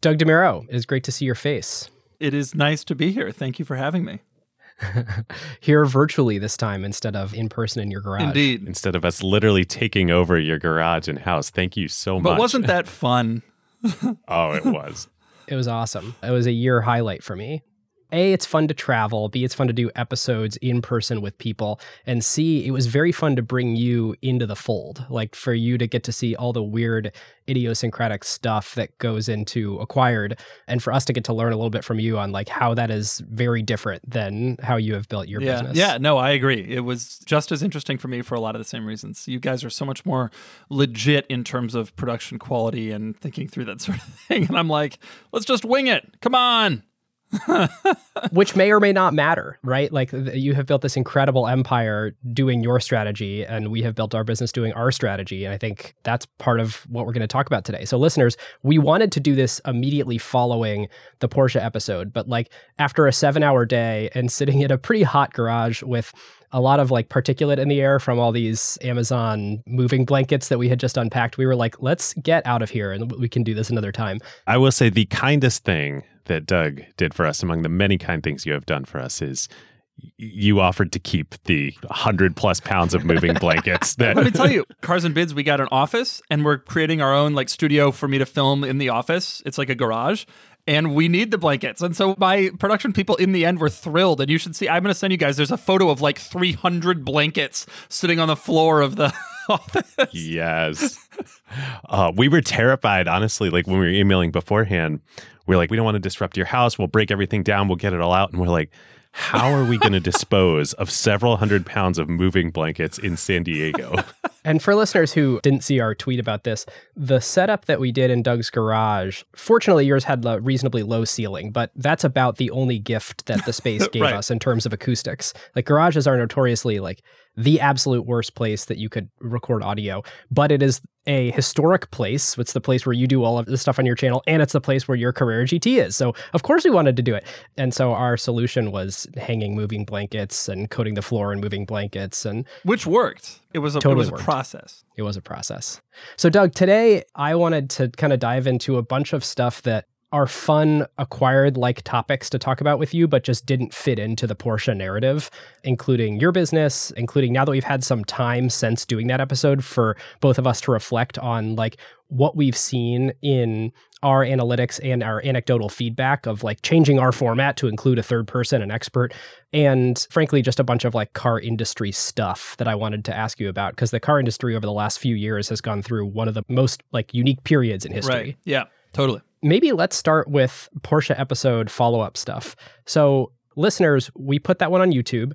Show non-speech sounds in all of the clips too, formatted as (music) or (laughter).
Doug DeMuro, it is great to see your face. It is nice to be here. Thank you for having me. (laughs) here virtually this time instead of in person in your garage. Indeed. Instead of us literally taking over your garage and house. Thank you so but much. But wasn't that (laughs) fun? (laughs) oh, it was. It was awesome. It was a year highlight for me. A, it's fun to travel. B, it's fun to do episodes in person with people. And C, it was very fun to bring you into the fold, like for you to get to see all the weird idiosyncratic stuff that goes into acquired and for us to get to learn a little bit from you on like how that is very different than how you have built your yeah. business. Yeah, no, I agree. It was just as interesting for me for a lot of the same reasons. You guys are so much more legit in terms of production quality and thinking through that (laughs) sort of thing. And I'm like, let's just wing it. Come on. (laughs) which may or may not matter, right? Like you have built this incredible empire doing your strategy, and we have built our business doing our strategy. And I think that's part of what we're going to talk about today. So, listeners, we wanted to do this immediately following the Porsche episode, but like after a seven hour day and sitting in a pretty hot garage with a lot of like particulate in the air from all these Amazon moving blankets that we had just unpacked. We were like, let's get out of here and we can do this another time. I will say the kindest thing that Doug did for us, among the many kind things you have done for us, is you offered to keep the 100 plus pounds of moving (laughs) blankets that let me tell you cars and bids we got an office and we're creating our own like studio for me to film in the office it's like a garage and we need the blankets. And so my production people in the end were thrilled. And you should see, I'm going to send you guys, there's a photo of like 300 blankets sitting on the floor of the (laughs) (laughs) office. Yes. Uh, we were terrified, honestly, like when we were emailing beforehand. We are like, we don't want to disrupt your house. We'll break everything down. We'll get it all out. And we're like, how are we going to dispose of several hundred pounds of moving blankets in San Diego? (laughs) And for listeners who didn't see our tweet about this, the setup that we did in Doug's garage, fortunately, yours had a reasonably low ceiling, but that's about the only gift that the space (laughs) gave right. us in terms of acoustics. Like garages are notoriously like the absolute worst place that you could record audio, but it is a historic place. It's the place where you do all of the stuff on your channel, and it's the place where your Carrera GT is. So, of course, we wanted to do it. And so, our solution was hanging moving blankets and coating the floor in moving blankets, and which worked. It was a, totally it was a process. It was a process. So, Doug, today I wanted to kind of dive into a bunch of stuff that are fun acquired like topics to talk about with you, but just didn't fit into the Porsche narrative, including your business, including now that we've had some time since doing that episode for both of us to reflect on like what we've seen in our analytics and our anecdotal feedback of like changing our format to include a third person, an expert, and frankly, just a bunch of like car industry stuff that I wanted to ask you about because the car industry over the last few years has gone through one of the most like unique periods in history. Right. Yeah, totally maybe let's start with Porsche episode follow up stuff. So, listeners, we put that one on YouTube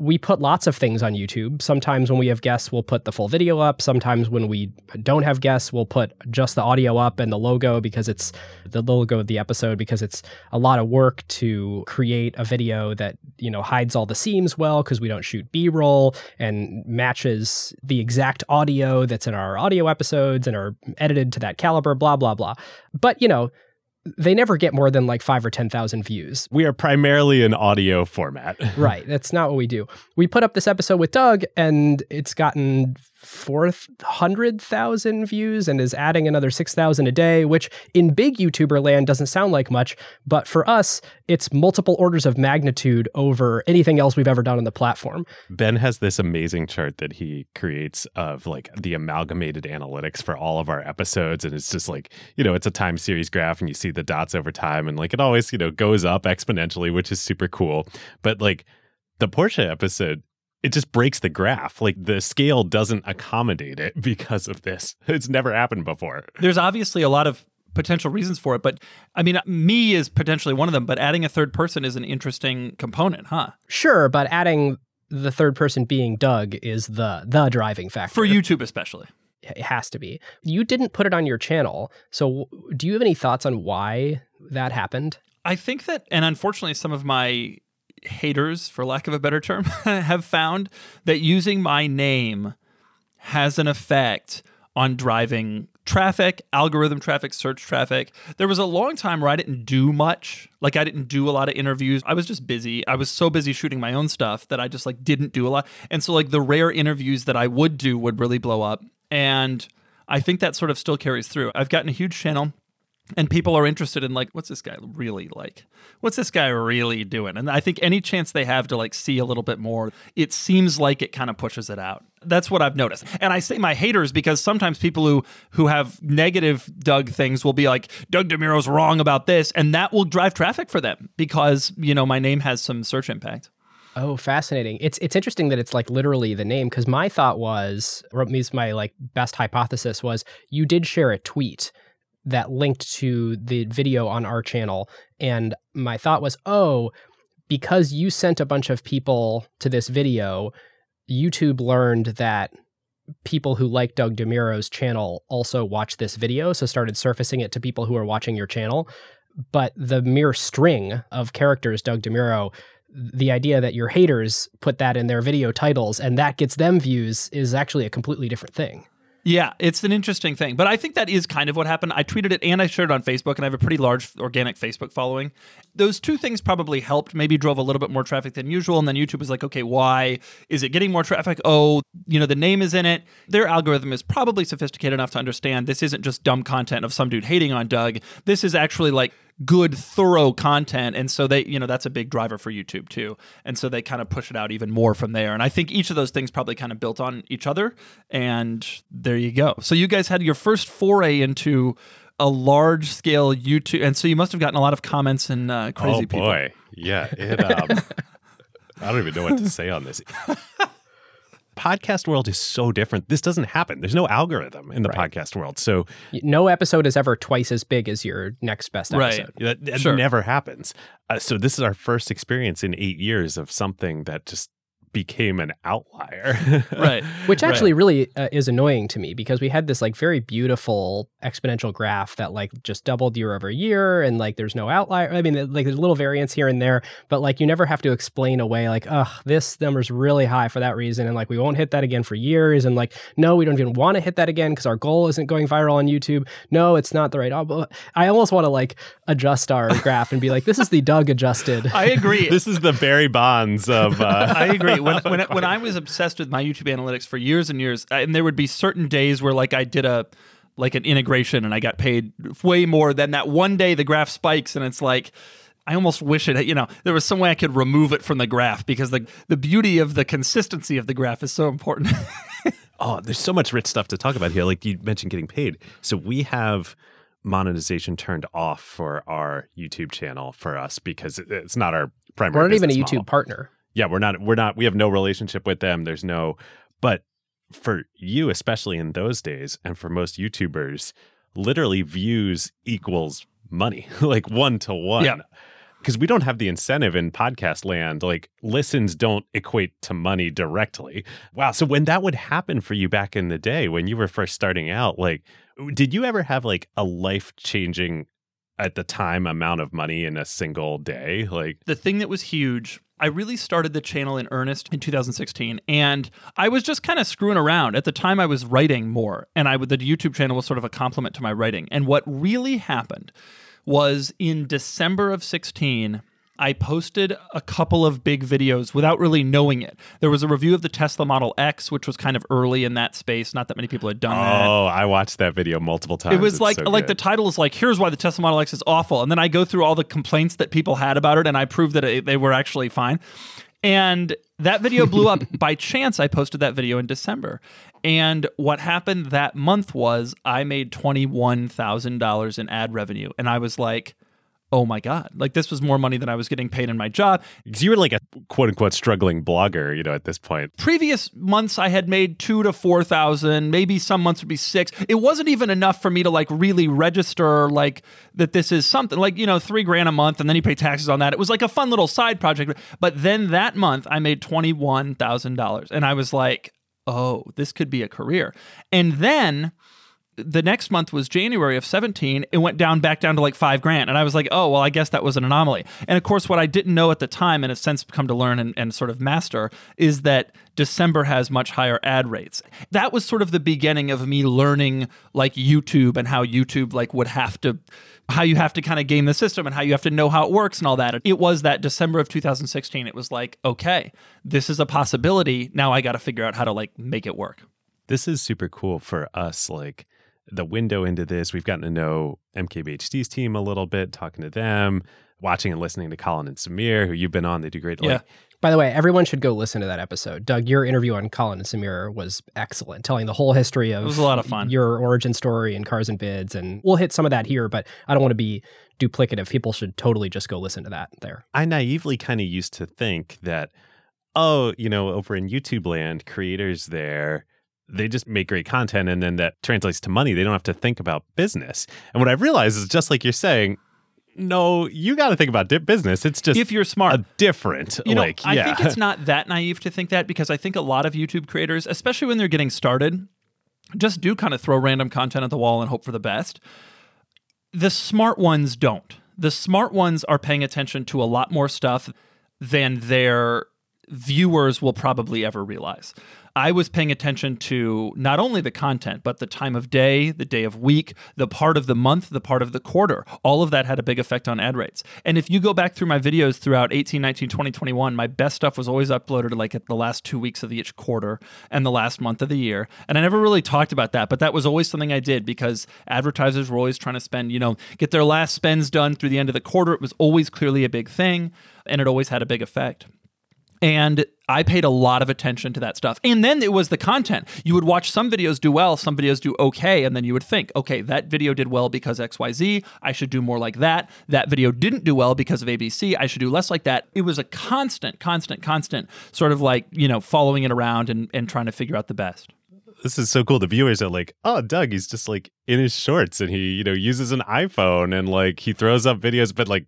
we put lots of things on YouTube. Sometimes when we have guests, we'll put the full video up. Sometimes when we don't have guests, we'll put just the audio up and the logo because it's the logo of the episode because it's a lot of work to create a video that, you know, hides all the seams well because we don't shoot B-roll and matches the exact audio that's in our audio episodes and are edited to that caliber, blah, blah, blah. But, you know, they never get more than like five or 10,000 views. We are primarily an audio format. (laughs) right. That's not what we do. We put up this episode with Doug and it's gotten 400,000 views and is adding another 6,000 a day, which in big YouTuber land doesn't sound like much. But for us, it's multiple orders of magnitude over anything else we've ever done on the platform. Ben has this amazing chart that he creates of like the amalgamated analytics for all of our episodes. And it's just like, you know, it's a time series graph and you see the dots over time. And like it always, you know, goes up exponentially, which is super cool. But like, the Porsche episode it just breaks the graph. Like the scale doesn't accommodate it (laughs) because of this. It's never happened before. There's obviously a lot of potential reasons for it, but I mean, me is potentially one of them, but adding a third person is an interesting component, huh? Sure, but adding the third person being Doug is the the driving factor. For YouTube especially. It has to be. You didn't put it on your channel. So do you have any thoughts on why that happened? I think that and unfortunately some of my haters, for lack of a better term, (laughs) have found that using my name has an effect on driving traffic, algorithm traffic, search traffic. There was a long time where I didn't do much. Like I didn't do a lot of interviews. I was just busy. I was so busy shooting my own stuff that I just like didn't do a lot. And so like the rare interviews that I would do would really blow up. And I think that sort of still carries through. I've gotten a huge channel and people are interested in like what's this guy really like? What's this guy really doing? And i think any chance they have to like see a little bit more it seems like it kind of pushes it out. That's what i've noticed. And i say my haters because sometimes people who who have negative doug things will be like doug DeMuro's wrong about this and that will drive traffic for them because you know my name has some search impact. Oh, fascinating. It's it's interesting that it's like literally the name because my thought was, or at least my like best hypothesis was, you did share a tweet that linked to the video on our channel, and my thought was, oh, because you sent a bunch of people to this video, YouTube learned that people who like Doug DeMuro's channel also watch this video, so started surfacing it to people who are watching your channel. But the mere string of characters Doug DeMuro the idea that your haters put that in their video titles and that gets them views is actually a completely different thing. Yeah, it's an interesting thing. But I think that is kind of what happened. I tweeted it and I shared it on Facebook, and I have a pretty large organic Facebook following. Those two things probably helped, maybe drove a little bit more traffic than usual. And then YouTube was like, okay, why is it getting more traffic? Oh, you know, the name is in it. Their algorithm is probably sophisticated enough to understand this isn't just dumb content of some dude hating on Doug. This is actually like good thorough content. And so they you know that's a big driver for youtube too. And so they kind of push it out even more from there. And i think each of those things probably kind of built on each other. And there you go. So you guys had your first foray into a large scale youtube and so you must have gotten a lot of comments and uh, crazy oh boy. people. yeah it um (laughs) i don't even know what to say on this (laughs) podcast world is so different. This doesn't happen. There's no algorithm in the right. podcast world. So no episode is ever twice as big as your next best episode. Right. That, that sure. never happens. Uh, so this is our first experience in eight years of something that just became an outlier. (laughs) right. Which actually right. really uh, is annoying to me because we had this like very beautiful exponential graph that like just doubled year over year and like there's no outlier. I mean, like there's little variance here and there, but like you never have to explain away like, oh, this number's really high for that reason. And like we won't hit that again for years. And like, no, we don't even want to hit that again because our goal isn't going viral on YouTube. No, it's not the right. I almost want to like adjust our graph and be like, this is the Doug adjusted. (laughs) I agree. this is the Barry Bonds of. Uh, (laughs) I agree. (laughs) When, when, when I was obsessed with my YouTube analytics for years and years, uh, and there would be certain days where like I did a like an integration and I got paid way more than that one day the graph spikes and it's like I almost wish it, you know, there was some way I could remove it from the graph because the the beauty of the consistency of the graph is so important. (laughs) oh, there's so much rich stuff to talk about here. Like you mentioned getting paid. So we have monetization turned off for our YouTube channel for us because it's not our primary. We're not even a model. YouTube partner. Yeah, we're not. We're not. We have no relationship with them. There's no. But for you, especially in those days, and for most YouTubers, literally views equals money, (laughs) like one to one. Yeah. Because we don't have the incentive in podcast land, like listens don't equate to money directly. Wow. So when that would happen for you back in the day, when you were first starting out, like, did you ever have like a life changing at the time amount of money in a single day? Like the thing that was huge I really started the channel in earnest in 2016, and I was just kind of screwing around. At the time, I was writing more, and I the YouTube channel was sort of a complement to my writing. And what really happened was in December of 16, I posted a couple of big videos without really knowing it. There was a review of the Tesla Model X, which was kind of early in that space. Not that many people had done oh, that. Oh, I watched that video multiple times. It was it's like so like the title is like, "Here's why the Tesla Model X is awful," and then I go through all the complaints that people had about it, and I prove that it, they were actually fine. And that video blew up (laughs) by chance. I posted that video in December. And what happened that month was I made $21,000 in ad revenue. And I was like, oh my god like this was more money than i was getting paid in my job. Because you were like a quote unquote struggling blogger you know at this point. Previous months i had made two to four thousand maybe some months would be six. It wasn't even enough for me to like really register like that this is something like you know three grand a month and then you pay taxes on that. It was like a fun little side project but then that month i made $21000 and i was like oh this could be a career. And then the next month was January of 17. It went down back down to like five grand. And I was like, oh, well, I guess that was an anomaly. And of course, what I didn't know at the time and have since come to learn and, and sort of master is that December has much higher ad rates. That was sort of the beginning of me learning like YouTube and how YouTube like would have to how you have to kind of game the system and how you have to know how it works and all that. It was that December of 2016. It was like, okay, this is a possibility. Now I got to figure out how to like make it work. This is super cool for us like the window into this. We've gotten to know MKBHD's team a little bit, talking to them, watching and listening to Colin and Samir, who you've been on. They do great. Yeah. Like, By the way, everyone should go listen to that episode. Doug, your interview on Colin and Samir was excellent, telling the whole history of It was a lot of fun. your origin story and cars and bids. And we'll hit some of that here, but I don't want to be duplicative. People should totally just go listen to that there. I naively kind of used to think that, oh, you know, over in YouTube land, creators there, they just make great content and then that translates to money. They don't have to think about business. And what I've realized is just like you're saying, no, you got to think about business. It's just if you're smart. a different, you know, like, I yeah. think it's not that naive to think that because I think a lot of YouTube creators, especially when they're getting started, just do kind of throw random content at the wall and hope for the best. The smart ones don't. The smart ones are paying attention to a lot more stuff than their viewers will probably ever realize. I was paying attention to not only the content, but the time of day, the day of week, the part of the month, the part of the quarter. All of that had a big effect on ad rates. And if you go back through my videos throughout 18, 19, 20, 21, my best stuff was always uploaded like at the last two weeks of each quarter and the last month of the year. And I never really talked about that, but that was always something I did because advertisers were always trying to spend, you know, get their last spends done through the end of the quarter. It was always clearly a big thing and it always had a big effect. And I paid a lot of attention to that stuff. And then it was the content. You would watch some videos do well, some videos do okay, and then you would think, okay, that video did well because XYZ. I should do more like that. That video didn't do well because of ABC. I should do less like that. It was a constant, constant, constant sort of like, you know, following it around and, and trying to figure out the best. this is so cool. The viewers are like, oh, Doug, he's just like in his shorts and he, you know, uses an iPhone and like he throws up videos, but like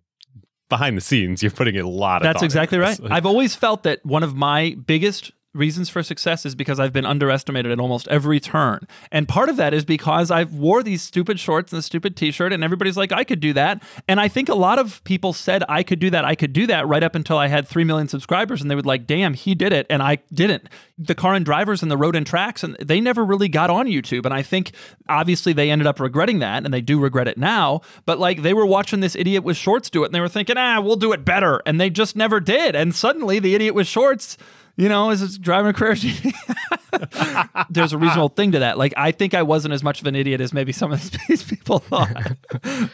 behind the scenes, you're putting a lot of That's exactly right. I've always felt that one of my biggest reasons for success is because I've been underestimated at almost every turn. And part of that is because I've wore these stupid shorts and a stupid t-shirt and everybody's like I could do that. And I think a lot of people said I could do that, I could do that right up until I had 3 million subscribers and they would like, "Damn, he did it and I didn't." The car and drivers and the road and tracks and they never really got on YouTube and I think obviously they ended up regretting that and they do regret it now, but like they were watching this idiot with shorts do it and they were thinking, "Ah, we'll do it better." And they just never did. And suddenly the idiot with shorts you know, is it's driving a Carrera. (laughs) There's a reasonable thing to that. Like, I think I wasn't as much of an idiot as maybe some of (laughs) these people thought. (laughs)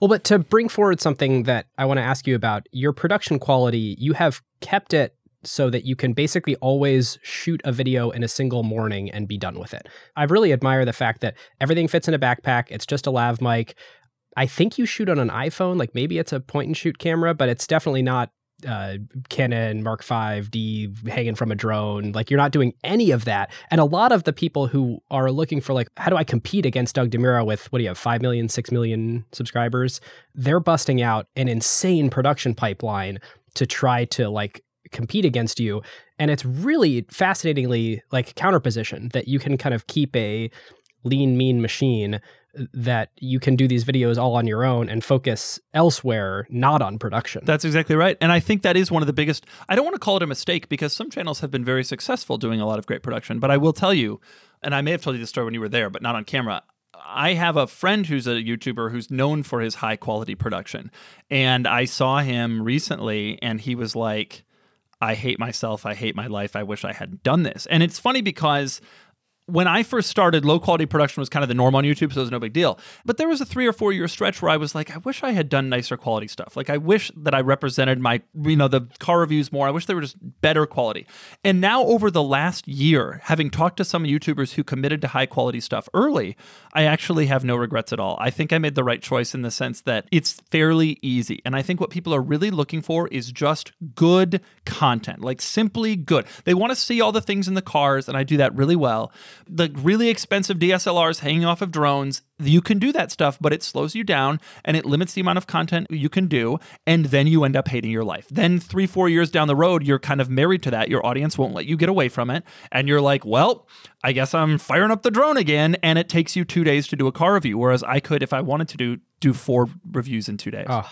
Well, but to bring forward something that I want to ask you about, your production quality, you have kept it so that you can basically always shoot a video in a single morning and be done with it. I really admire the fact that everything fits in a backpack. It's just a lav mic. I think you shoot on an iPhone, like maybe it's a point and shoot camera, but it's definitely not uh, Canon Mark V D hanging from a drone. Like you're not doing any of that. And a lot of the people who are looking for like, how do I compete against Doug DeMuro with what do you have, 5 million, 6 million subscribers? They're busting out an insane production pipeline to try to like compete against you. And it's really fascinatingly like counterposition that you can kind of keep a lean, mean machine that you can do these videos all on your own and focus elsewhere, not on production. That's exactly right. And I think that is one of the biggest, I don't want to call it a mistake because some channels have been very successful doing a lot of great production. But I will tell you, and I may have told you this story when you were there, but not on camera. I have a friend who's a YouTuber who's known for his high quality production. And I saw him recently and he was like, I hate myself. I hate my life. I wish I hadn't done this. And it's funny because when I first started, low quality production was kind of the norm on YouTube, so it was no big deal. But there was a three or four year stretch where I was like, I wish I had done nicer quality stuff. Like, I wish that I represented my, you know, the car reviews more. I wish they were just better quality. And now, over the last year, having talked to some YouTubers who committed to high quality stuff early, I actually have no regrets at all. I think I made the right choice in the sense that it's fairly easy. And I think what people are really looking for is just good content, like simply good. They want to see all the things in the cars, and I do that really well the really expensive DSLRs hanging off of drones, you can do that stuff, but it slows you down and it limits the amount of content you can do. And then you end up hating your life. Then, three, four years down the road, you're kind of married to that. Your audience won't let you get away from it. And you're like, well, I guess I'm firing up the drone again. And it takes you two days to do a car review. Whereas I could, if I wanted to do, do four reviews in two days. Oh.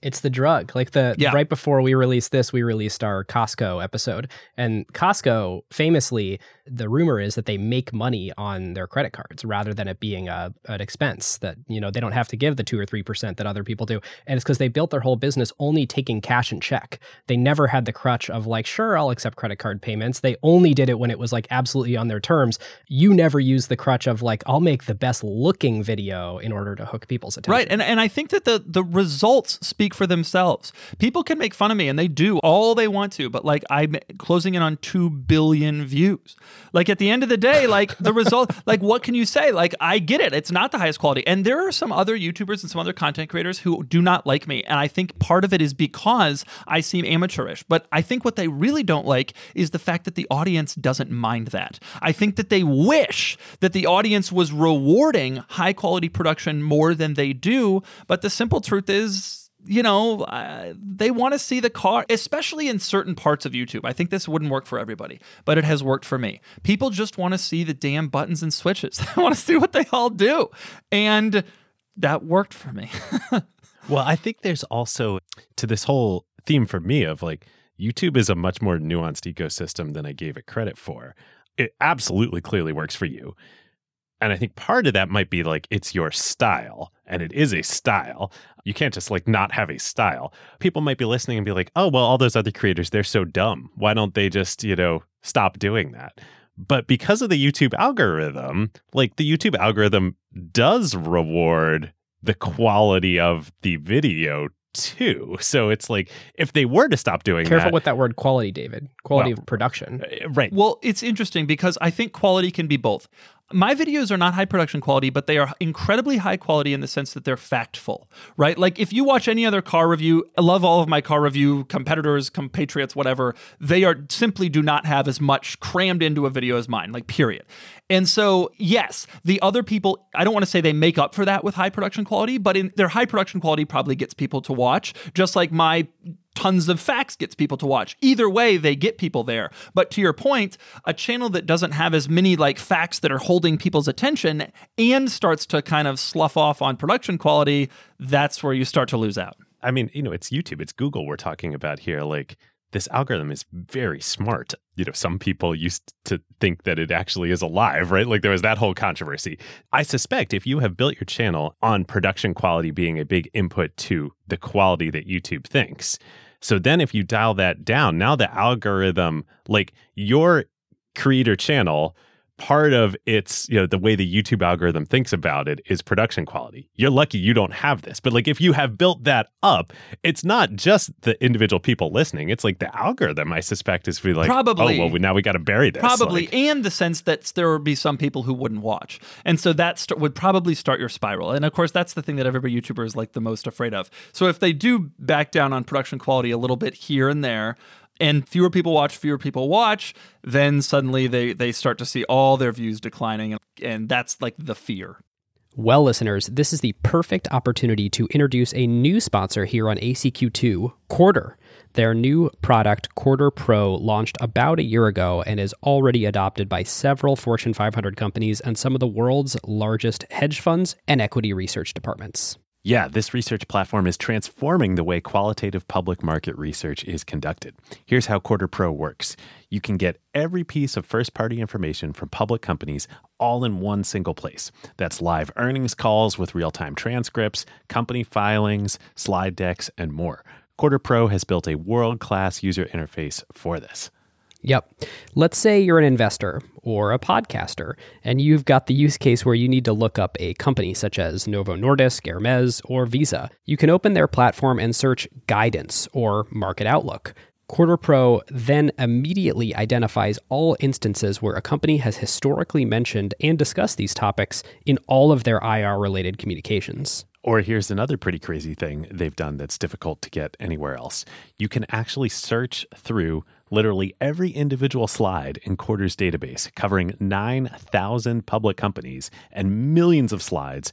It's the drug. Like the Yeah. right before we released this, we released our Costco episode. And Costco famously, the rumor is that they make money on their credit cards rather than it being a an expense that, you know, they don't have to give the two or three percent that other people do. And it's because they built their whole business only taking cash and check. They never had the crutch of like, sure, I'll accept credit card payments. They only did it when it was like absolutely on their terms. You never use the crutch of like, I'll make the best looking video in order to hook people's attention. Right, and and I think that the the results speak for themselves. People can make fun of me, and they do all they want to, but like I'm closing in on two billion views. Like at the end of the day, like the result, (laughs) like what can you say? Like I get it, it's not the highest quality, and there are some other YouTubers and some other content creators who do not like me, and I think part of it is because I seem amateurish. But I think what they really don't like is the fact that the audience doesn't mind that. I think that they wish that the audience was rewarding high quality production more than they do. But the simple truth is, you know, uh, they want to see the car, especially in certain parts of YouTube. I think this wouldn't work for everybody, but it has worked for me. People just want to see the damn buttons and switches. (laughs) They want to see what they all do. And that worked for me. (laughs) Well, I think there's also to this whole theme for me of like YouTube is a much more nuanced ecosystem than I gave it credit for. It absolutely clearly works for you. And I think part of that might be like it's your style, and it is a style. You can't just like not have a style. People might be listening and be like, oh, well, all those other creators, they're so dumb. Why don't they just, you know, stop doing that? But because of the YouTube algorithm, like the YouTube algorithm does reward the quality of the video too. So it's like if they were to stop doing Careful that, with that word quality, David. Quality Well, of production. uh, right? Well, it's interesting because I think quality can be both. My videos are not high production quality, but they are incredibly high quality in the sense that they're factful, right? Like if you watch any other car review, I love all of my car review competitors, compatriots, whatever, they are simply do not have as much crammed into a video as mine, like period. And so, yes, the other people, I don't want to say they make up for that with high production quality, but in their high production quality probably gets people to watch, just like my tons of facts gets people to watch. Either way, they get people there. But to your point, a channel that doesn't have as many like facts that are holding people's attention and starts to kind of slough off on production quality, that's where you start to lose out. I mean, you know, it's YouTube, it's Google we're talking about here. Like this algorithm is very smart. You know, some people used to think that it actually is alive, right? Like there was that whole controversy. I suspect if you have built your channel on production quality being a big input to the quality that YouTube thinks. So then if you dial that down, now the algorithm, like your creator channel, part of its, you know, the way the YouTube algorithm thinks about it is production quality. You're lucky you don't have this. But like if you have built that up, it's not just the individual people listening. It's like the algorithm, I suspect, is be like, oh, Probably. oh, well, we, now we got to bury this. Probably, Like, and the sense that there would be some people who wouldn't watch, and so that st- would probably start your spiral. And of course, that's the thing that every YouTuber is like the most afraid of. So if they do back down on production quality a little bit here and there, and fewer people watch, fewer people watch, then suddenly they they start to see all their views declining, and, and that's like the fear. Well, listeners, this is the perfect opportunity to introduce a new sponsor here on ACQ2, Quartr. Their new product, Quartr Pro, launched about a year ago and is already adopted by several Fortune 500 companies and some of the world's largest hedge funds and equity research departments. Yeah, this research platform is transforming the way qualitative public market research is conducted. Here's how Quartr Pro works you can get every piece of first party information from public companies all in one single place. That's live earnings calls with real time transcripts, company filings, slide decks, and more. Quartr Pro has built a world class user interface for this. Yep. Let's say you're an investor or a podcaster, and you've got the use case where you need to look up a company such as Novo Nordisk, Hermes, or Visa. You can open their platform and search guidance or market outlook. Quartr Pro then immediately identifies all instances where a company has historically mentioned and discussed these topics in all of their IR related communications. Or here's another pretty crazy thing they've done that's difficult to get anywhere else. You can actually search through literally every individual slide in Quartr's database, covering 9,000 public companies and millions of slides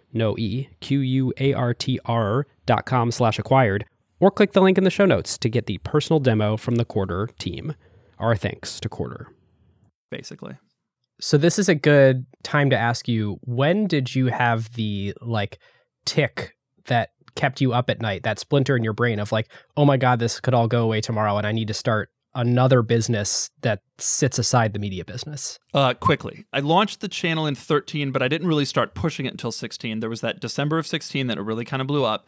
no E, Q U A R T R dot com slash acquired, or click the link in the show notes to get the personal demo from the Quartr team. Our thanks to Quartr. Basically. So this is a good time to ask you when did you have the like tick that kept you up at night, that splinter in your brain of like, oh my God, this could all go away tomorrow and I need to start another business that sits aside the media business? Uh, quickly, I launched the channel in 13, but I didn't really start pushing it until 16. There was that December of 16 that it really kind of blew up.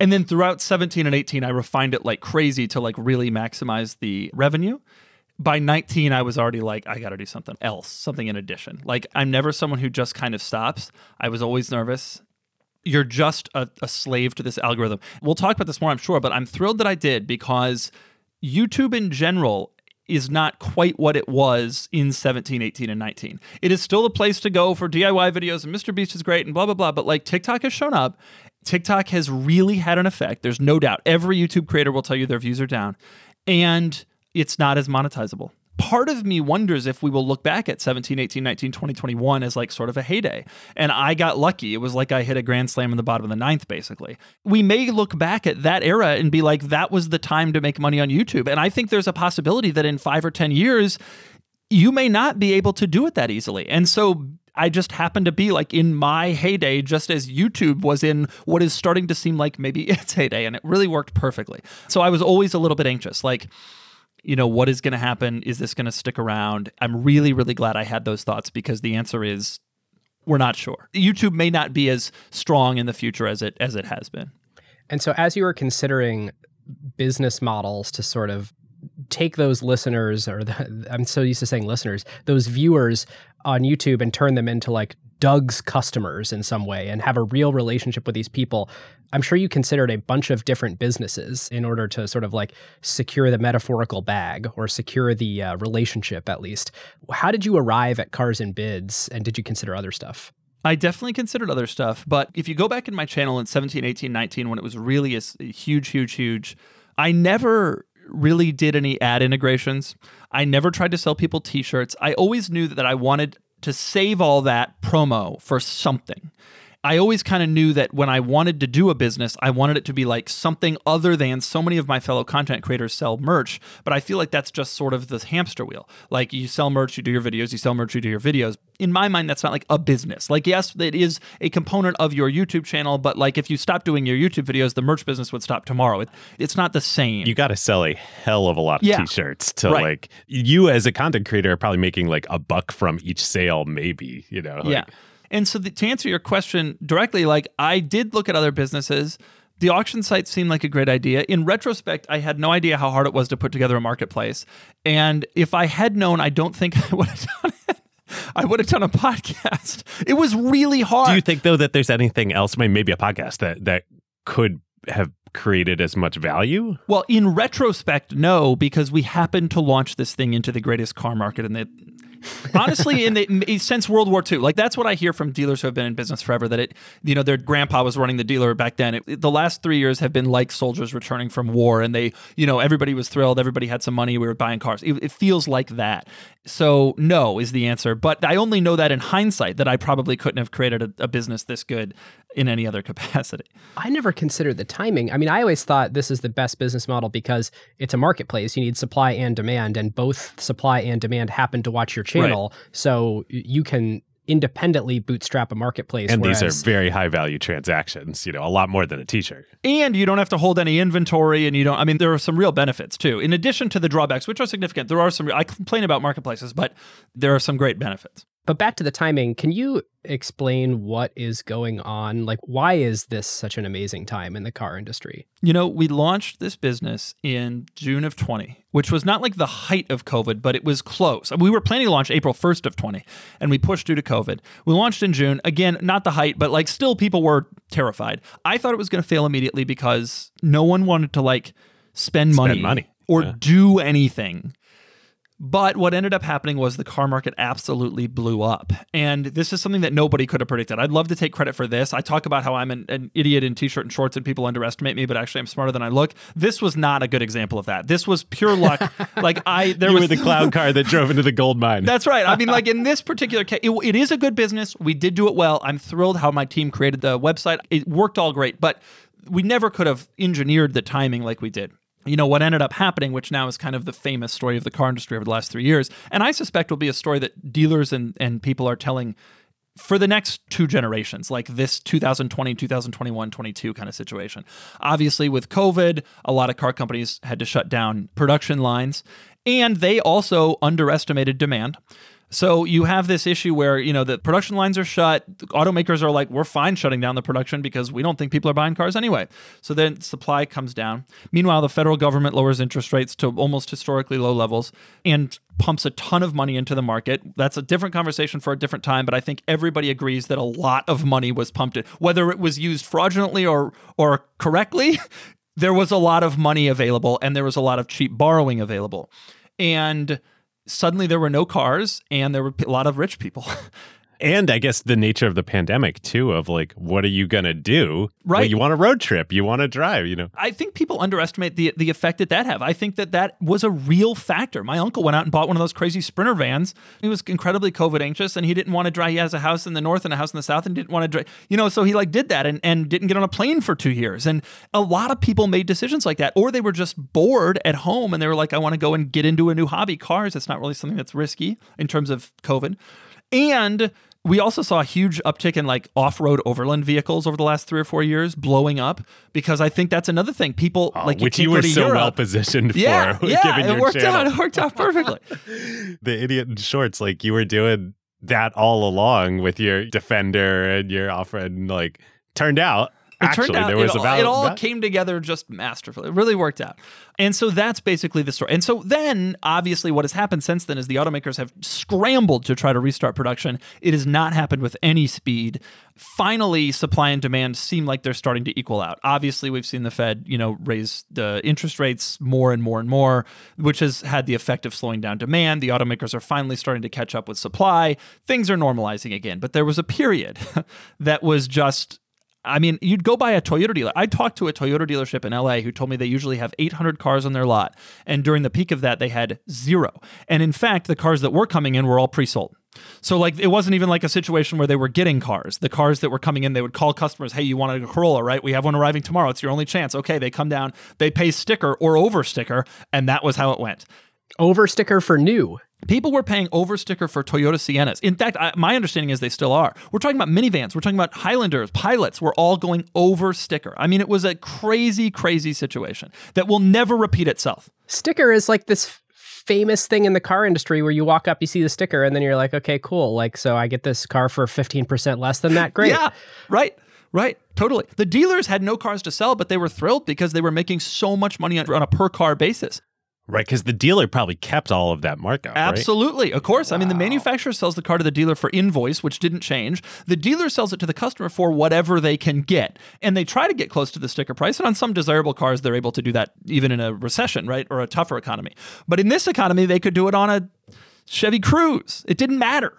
And then throughout 17 and 18, I refined it like crazy to like really maximize the revenue. By 19, I was already like, I got to do something else, something in addition. Like, I'm never someone who just kind of stops. I was always nervous you're just a, a, slave to this algorithm. We'll talk about this more, I'm sure, but I'm thrilled that I did because YouTube in general is not quite what it was in 17, 18, and 19. It is still a place to go for DIY videos, and Mr. Beast is great, and blah, blah, blah. But like TikTok has shown up. TikTok has really had an effect. There's no doubt. Every YouTube creator will tell you their views are down, and it's not as monetizable part of me wonders if we will look back at 17, 18, 19, 20, 21 as like sort of a heyday. And I got lucky. It was like I hit a grand slam in the bottom of the ninth, basically. We may look back at that era and be like, that was the time to make money on YouTube. And I think there's a possibility that in five or 10 years, you may not be able to do it that easily. And so I just happened to be like in my heyday, just as YouTube was in what is starting to seem like maybe (laughs) its heyday. And it really worked perfectly. So I was always a little bit anxious. Like, you know, what is going to happen? Is this going to stick around? I'm really, really glad I had those thoughts because the answer is we're not sure. YouTube may not be as strong in the future as it as it has been. And so as you were considering business models to sort of take those listeners or the, I'm so used to saying listeners, those viewers on YouTube and turn them into like Doug's customers in some way and have a real relationship with these people. I'm sure you considered a bunch of different businesses in order to sort of like secure the metaphorical bag or secure the uh, relationship at least. How did you arrive at Cars and Bids and did you consider other stuff? I definitely considered other stuff, but if you go back in my channel in 17, 18, 19 when it was really a huge huge huge, I never really did any ad integrations. I never tried to sell people t-shirts. I always knew that I wanted to save all that promo for something. I always kind of knew that when I wanted to do a business, I wanted it to be like something other than so many of my fellow content creators sell merch. But I feel like that's just sort of the hamster wheel. Like you sell merch, you do your videos, you sell merch, you do your videos. In my mind, that's not like a business. Like, yes, it is a component of your YouTube channel, but like if you stop doing your YouTube videos, the merch business would stop tomorrow. It, it's not the same. You got to sell a hell of a lot of yeah. t-shirts to right. like you as a content creator are probably making like a buck from each sale, maybe, you know? Like, yeah. And so the, to answer your question directly, like I did look at other businesses. The auction site seemed like a great idea. In retrospect, I had no idea how hard it was to put together a marketplace. And if I had known, I don't think (laughs) I would have done it. I would have done a podcast. It was really hard. Do you think though that there's anything else, maybe a podcast that that could have created as much value? Well, in retrospect, no, because we happened to launch this thing into the greatest car market in the (laughs) honestly, in the since World War II, like that's what I hear from dealers who have been in business forever. That it, you know, their grandpa was running the dealer back then. It, the last three years have been like soldiers returning from war, and they, you know, everybody was thrilled. Everybody had some money. We were buying cars. It, it feels like that. So no is the answer. But I only know that in hindsight that I probably couldn't have created a, a business this good in any other (laughs) capacity. I never considered the timing. I mean, I always thought this is the best business model because it's a marketplace. You need supply and demand, and both supply and demand happen to watch your channel. Right. So you can independently bootstrap a marketplace. And these are very high value transactions, you know, a lot more than a t shirt. And you don't have to hold any inventory, and you don't. I mean, there are some real benefits too. In addition to the drawbacks, which are significant, there are some. I complain about marketplaces, but there are some great benefits. But back to the timing, can you explain what is going on? Like, why is this such an amazing time in the car industry? You know, we launched this business in June of 20, which was not like the height of COVID, but it was close. We were planning to launch April 1st of 20, and we pushed due to COVID. We launched in June. Again, not the height, but like still people were terrified. I thought it was going to fail immediately because no one wanted to like spend, money, money. or Yeah. do anything. But what ended up happening was the car market absolutely blew up. And this is something that nobody could have predicted. I'd love to take credit for this. I talk about how I'm an, an idiot in t shirt and shorts and people underestimate me, but actually I'm smarter than I look. This was not a good example of that. This was pure luck. (laughs) like, I, there You was were the cloud car that drove into the gold mine. that's right. I mean, like in this particular case, it, it is a good business. We did do it well. I'm thrilled how my team created the website. It worked all great, but we never could have engineered the timing like we did. You know, what ended up happening, which now is kind of the famous story of the car industry over the last three years, and I suspect will be a story that dealers and, and people are telling for the next two generations, like this 2020, 2021, 22 kind of situation. Obviously, with COVID, a lot of car companies had to shut down production lines, and they also underestimated demand. So you have this issue where, you know, the production lines are shut. Automakers are like, we're fine shutting down the production because we don't think people are buying cars anyway. So then supply comes down. Meanwhile, the federal government lowers interest rates to almost historically low levels and pumps a ton of money into the market. That's a different conversation for a different time, but I think everybody agrees that a lot of money was pumped in. Whether it was used fraudulently or or correctly, (laughs) there was a lot of money available and there was a lot of cheap borrowing available. And suddenly there were no cars and there were a lot of rich people. (laughs) and I guess the nature of the pandemic too of like what are you going to do? Well, Right. you want a road trip, you want to drive, you know. I think people underestimate the the effect that that have. I think that that was a real factor. My uncle went out and bought one of those crazy sprinter vans. He was incredibly COVID anxious and he didn't want to drive. He has a house in the north and a house in the south and didn't want to drive. You know, so he like did that and and didn't get on a plane for two years. And a lot of people made decisions like that, or they were just bored at home and they were like, I want to go and get into a new hobby. Cars. It's not really something that's risky in terms of COVID. And we also saw a huge uptick in like off-road overland vehicles over the last three or four years blowing up because I think that's another thing. People oh, like which can't you were so Europe. well positioned Yeah, for yeah, (laughs) given it your worked channel. out. It worked out perfectly. (laughs) the idiot in shorts like you were doing that all along with your defender and your off-road and like turned out It actually turned out there was it, all- about it all came together just masterfully. It really worked out. And so that's basically the story. And so then, obviously, what has happened since then is the automakers have scrambled to try to restart production. It has not happened with any speed. Finally, supply and demand seem like they're starting to equal out. Obviously, we've seen the Fed, you know, raise the interest rates more and more and more, which has had the effect of slowing down demand. The automakers are finally starting to catch up with supply. Things are normalizing again. But there was a period (laughs) that was just I mean, you'd go by a Toyota dealer. I talked to a Toyota dealership in LA who told me they usually have 800 cars on their lot. And during the peak of that, they had zero. And in fact, the cars that were coming in were all pre sold. So, like, it wasn't even like a situation where they were getting cars. The cars that were coming in, they would call customers, hey, you wanted a Corolla, right? We have one arriving tomorrow. It's your only chance. Okay, they come down, they pay sticker or over sticker. And that was how it went. Over sticker for new. People were paying over sticker for Toyota Siennas. In fact, I, my understanding is they still are. We're talking about minivans. We're talking about Highlanders, pilots. We're all going over sticker. I mean, it was a crazy, crazy situation that will never repeat itself. Sticker is like this famous thing in the car industry where you walk up, you see the sticker, and then you're like, okay, cool. Like, so I get this car for 15% less than that. Great. Yeah, right. Right, totally. The dealers had no cars to sell, but they were thrilled because they were making so much money on, on a per car basis. Right because the dealer probably kept all of that markup right? Absolutely. Of course. I mean, the manufacturer sells the car to the dealer for invoice, which didn't change. The dealer sells it to the customer for whatever they can get. And they try to get close to the sticker price. And on some desirable cars, they're able to do that even in a recession, right? Or a tougher economy. But in this economy, they could do it on a Chevy Cruze. It didn't matter.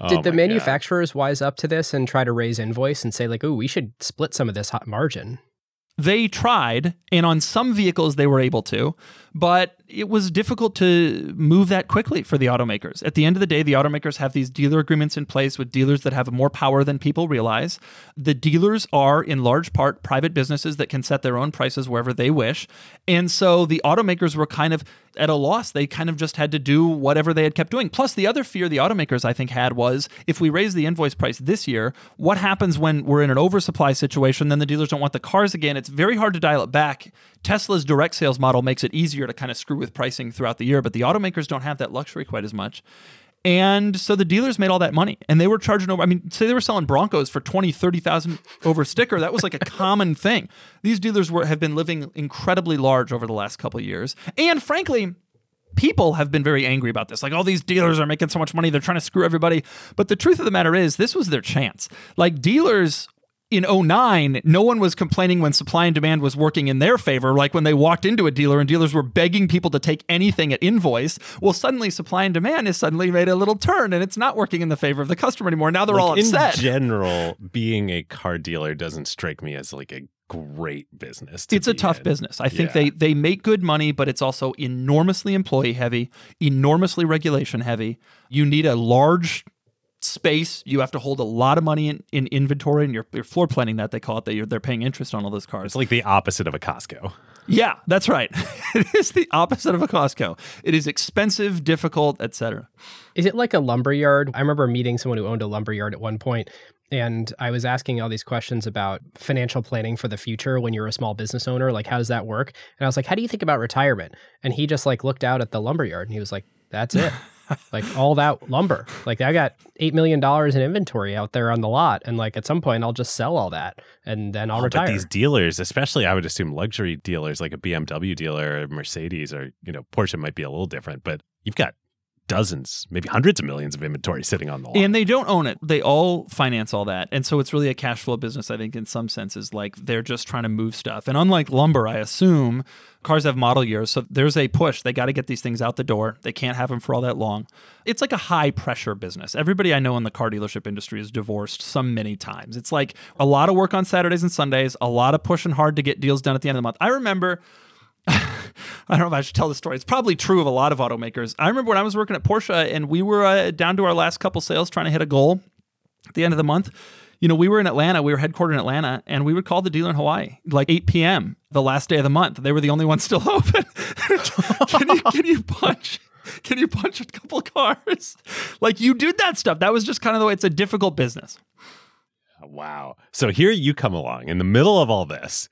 Oh Did the my God. manufacturers wise up to this and try to raise invoice and say, like, oh, we should split some of this hot margin? They tried, and on some vehicles they were able to, but it was difficult to move that quickly for the automakers. At the end of the day, the automakers have these dealer agreements in place with dealers that have more power than people realize. The dealers are, in large part, private businesses that can set their own prices wherever they wish. And so the automakers were kind of at a loss. They kind of just had to do whatever they had kept doing. Plus, the other fear the automakers, I think, had was if we raise the invoice price this year, what happens when we're in an oversupply situation? Then the dealers don't want the cars again. It's very hard to dial it back. Tesla's direct sales model makes it easier to kind of screw with pricing throughout the year, but the automakers don't have that luxury quite as much. And so the dealers made all that money and they were charging over. I mean, say they were selling Broncos for 20, 30,000 over sticker. That was like a (laughs) common thing. These dealers were, have been living incredibly large over the last couple years. And frankly, people have been very angry about this. Like, all these dealers are making so much money, they're trying to screw everybody. But the truth of the matter is, this was their chance. Like, dealers in 09, no one was complaining when supply and demand was working in their favor, like when they walked into a dealer and dealers were begging people to take anything at invoice. Well, suddenly supply and demand has suddenly made a little turn and it's not working in the favor of the customer anymore. Now they're like, all upset. In general, being a car dealer doesn't strike me as like a great business. it's a tough in. business. I think Yeah. they they make good money, but it's also enormously employee heavy, enormously regulation heavy. You need a large space. You have to hold a lot of money in, in inventory, and you're, you're floor planning that they call it. That you're, they're paying interest on all those cars. It's like the opposite of a Costco. Yeah, that's right. (laughs) it is the opposite of a Costco. It is expensive, difficult, etc. Is it like a lumber yard? I remember meeting someone who owned a lumber yard at one point, and I was asking all these questions about financial planning for the future when you're a small business owner. Like, how does that work? And I was like, how do you think about retirement? And he just like looked out at the lumber yard and he was like, that's it. (laughs) like all that lumber. Like I got eight million dollars in inventory out there on the lot, and like at some point I'll just sell all that, and then I'll Oh, retire. But these dealers, especially I would assume luxury dealers like a BMW dealer or Mercedes or, you know, Porsche might be a little different, but you've got dozens, maybe hundreds of millions of inventory sitting on the lot. And they don't own it. They all finance all that. And so it's really a cash flow business, I think, in some senses. Like they're just trying to move stuff. And unlike lumber, I assume cars have model years. So there's a push. They got to get these things out the door. They can't have them for all that long. It's like a high pressure business. Everybody I know in the car dealership industry is divorced some many times. It's like a lot of work on Saturdays and Sundays, a lot of pushing hard to get deals done at the end of the month. I remember. (laughs) (laughs) I don't know if I should tell the story. It's probably true of a lot of automakers. I remember when I was working at Porsche and we were uh, down to our last couple sales trying to hit a goal at the end of the month. You know, we were in Atlanta, we were headquartered in Atlanta, and we would call the dealer in Hawaii like 8 p.m. the last day of the month. They were the only ones still (laughs) open. (laughs) can, you, can you punch? Can you punch a couple cars? Like you did that stuff. That was just kind of the way it's a difficult business. Wow. So here you come along in the middle of all this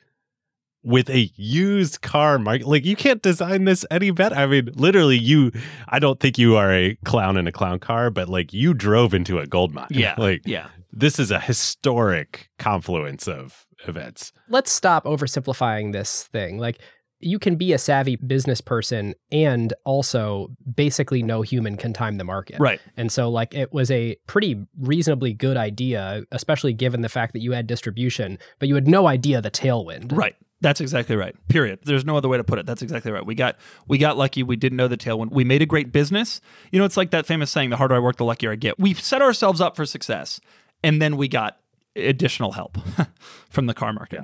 with a used car market. Like you can't design this any better. I mean, literally, you. I don't think you are a clown in a clown car, but like you drove into a gold mine. Yeah. (laughs) Like Yeah. this is a historic confluence of events. Let's stop oversimplifying this thing. Like you can be a savvy business person and also basically no human can time the market. Right. And so, like, it was a pretty reasonably good idea, especially given the fact that you had distribution, but you had no idea the tailwind. Right. That's exactly right. Period. There's no other way to put it. That's exactly right. We got we got lucky. We didn't know the tailwind. We made a great business. You know, it's like that famous saying, the harder I work, the luckier I get. We set ourselves up for success and then we got additional help (laughs) from the car market.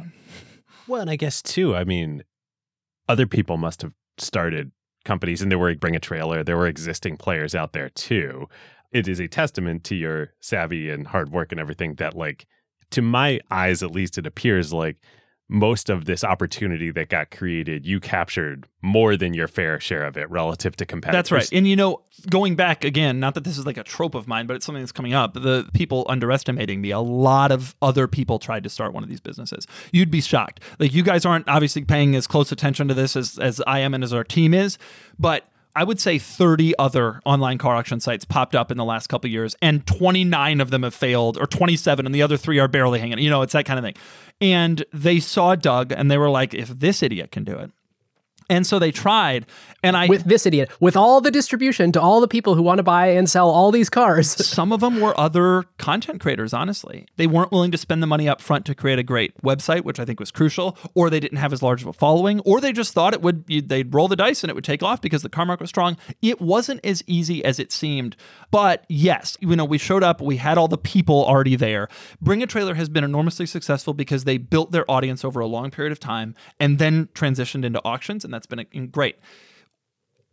Well, and I guess too, I mean, other people must have started companies and there were bring a trailer, there were existing players out there too. It is a testament to your savvy and hard work and everything that like to my eyes at least it appears like most of this opportunity that got created, you captured more than your fair share of it relative to competitors. That's right. And you know, going back again, not that this is like a trope of mine, but it's something that's coming up. The people underestimating me. A lot of other people tried to start one of these businesses. You'd be shocked. Like you guys aren't obviously paying as close attention to this as as I am and as our team is, but I would say 30 other online car auction sites popped up in the last couple years, and 29 of them have failed, or 27, and the other three are barely hanging. You know, it's that kind of thing. And they saw Doug, and they were like, "If this idiot can do it," and so they tried. And I With this idiot, with all the distribution to all the people who want to buy and sell all these cars. (laughs) some of them were other content creators honestly they weren't willing to spend the money up front to create a great website which i think was crucial or they didn't have as large of a following or they just thought it would they'd roll the dice and it would take off because the car market was strong it wasn't as easy as it seemed but yes you know we showed up we had all the people already there bring a trailer has been enormously successful because they built their audience over a long period of time and then transitioned into auctions and that's been great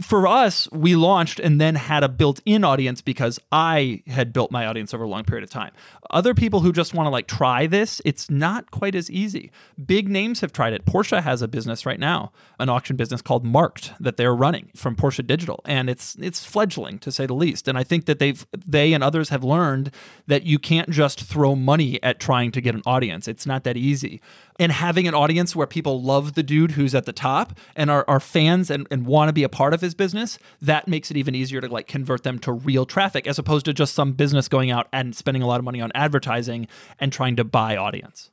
for us, we launched and then had a built in audience because I had built my audience over a long period of time. Other people who just want to like try this, it's not quite as easy. Big names have tried it. Porsche has a business right now, an auction business called Marked that they're running from Porsche Digital, and it's it's fledgling to say the least. And I think that they've they and others have learned that you can't just throw money at trying to get an audience. It's not that easy. And having an audience where people love the dude who's at the top and are, are fans and, and want to be a part of his business, that makes it even easier to like convert them to real traffic as opposed to just some business going out and spending a lot of money on advertising and trying to buy audience.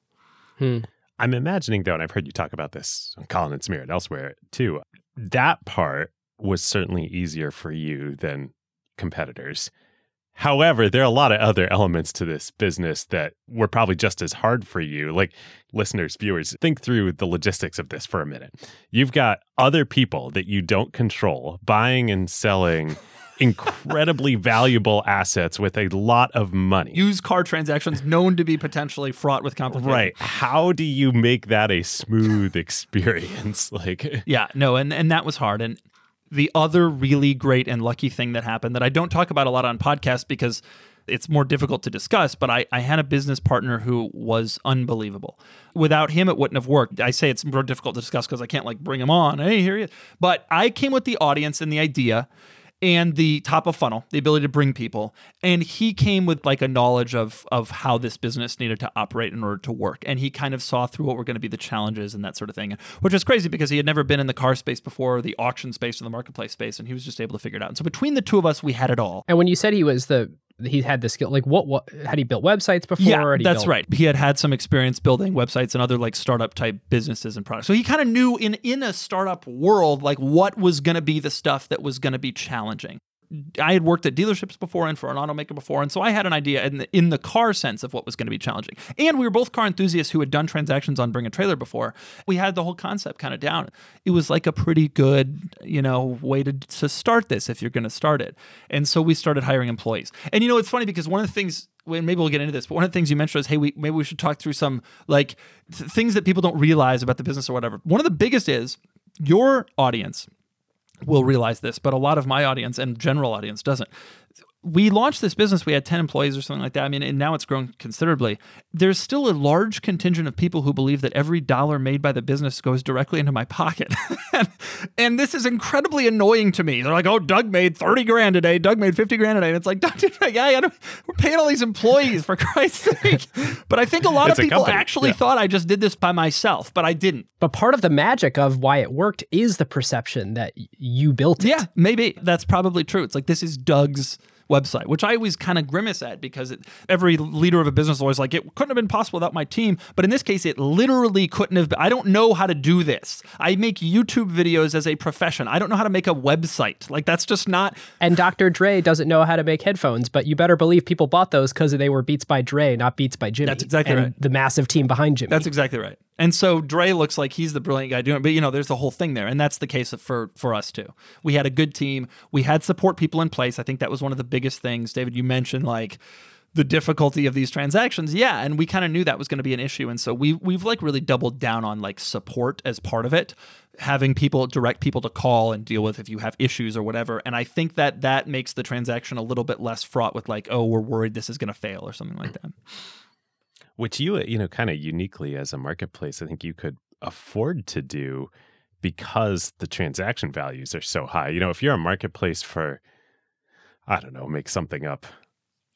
Hmm. I'm imagining though, and I've heard you talk about this on Colin and Samir and elsewhere too. That part was certainly easier for you than competitors. However, there are a lot of other elements to this business that were probably just as hard for you. Like listeners, viewers, think through the logistics of this for a minute. You've got other people that you don't control buying and selling (laughs) incredibly valuable assets with a lot of money. Used car transactions known to be potentially fraught with complications. Right. How do you make that a smooth (laughs) experience? Like Yeah, no, and and that was hard. And the other really great and lucky thing that happened that I don't talk about a lot on podcasts because it's more difficult to discuss, but I, I had a business partner who was unbelievable. Without him, it wouldn't have worked. I say it's more difficult to discuss because I can't like bring him on. Hey, here he is. But I came with the audience and the idea and the top of funnel, the ability to bring people. And he came with like a knowledge of of how this business needed to operate in order to work. And he kind of saw through what were going to be the challenges and that sort of thing, which was crazy because he had never been in the car space before, the auction space, or the marketplace space, and he was just able to figure it out. And so between the two of us, we had it all. And when you said he was the he had the skill like what what had he built websites before? Yeah that's built- right. He had had some experience building websites and other like startup type businesses and products. So he kind of knew in in a startup world like what was going to be the stuff that was going to be challenging I had worked at dealerships before and for an automaker before, and so I had an idea in the, in the car sense of what was going to be challenging. And we were both car enthusiasts who had done transactions on Bring a Trailer before. We had the whole concept kind of down. It was like a pretty good, you know, way to, to start this if you're going to start it. And so we started hiring employees. And you know, it's funny because one of the things maybe we'll get into this, but one of the things you mentioned was, hey, we maybe we should talk through some like th- things that people don't realize about the business or whatever. One of the biggest is your audience will realize this, but a lot of my audience and general audience doesn't we launched this business we had 10 employees or something like that. I mean and now it's grown considerably. There's still a large contingent of people who believe that every dollar made by the business goes directly into my pocket. (laughs) And, and, this is incredibly annoying to me. They're like oh doug made 30 grand a day doug made 50 grand a day and it's like doug (laughs) yeah, we're paying all these employees for (laughs) christ's sake. But i think a lot it's of people company. actually yeah. thought i just did this by myself but i didn't. But part of the magic of why it worked is the perception that you built it. Yeah maybe. That's probably true. It's like this is doug's website, which I always kind of grimace at because it, every leader of a business is always like, it couldn't have been possible without my team. But in this case, it literally couldn't have been. I don't know how to do this. I make YouTube videos as a profession. I don't know how to make a website. Like, that's just not. And Dr. Dre doesn't know how to make headphones, but you better believe people bought those because they were Beats by Dre, not Beats by Jimmy. That's exactly and right. The massive team behind Jimmy. That's exactly right. And so Dre looks like he's the brilliant guy doing it, but you know, there's the whole thing there, and that's the case for for us too. We had a good team. We had support people in place. I think that was one of the biggest things. David, you mentioned like the difficulty of these transactions. Yeah, and we kind of knew that was going to be an issue, and so we we've like really doubled down on like support as part of it, having people direct people to call and deal with if you have issues or whatever. And I think that that makes the transaction a little bit less fraught with like, oh, we're worried this is going to fail or something like that which you you know kind of uniquely as a marketplace i think you could afford to do because the transaction values are so high you know if you're a marketplace for i don't know make something up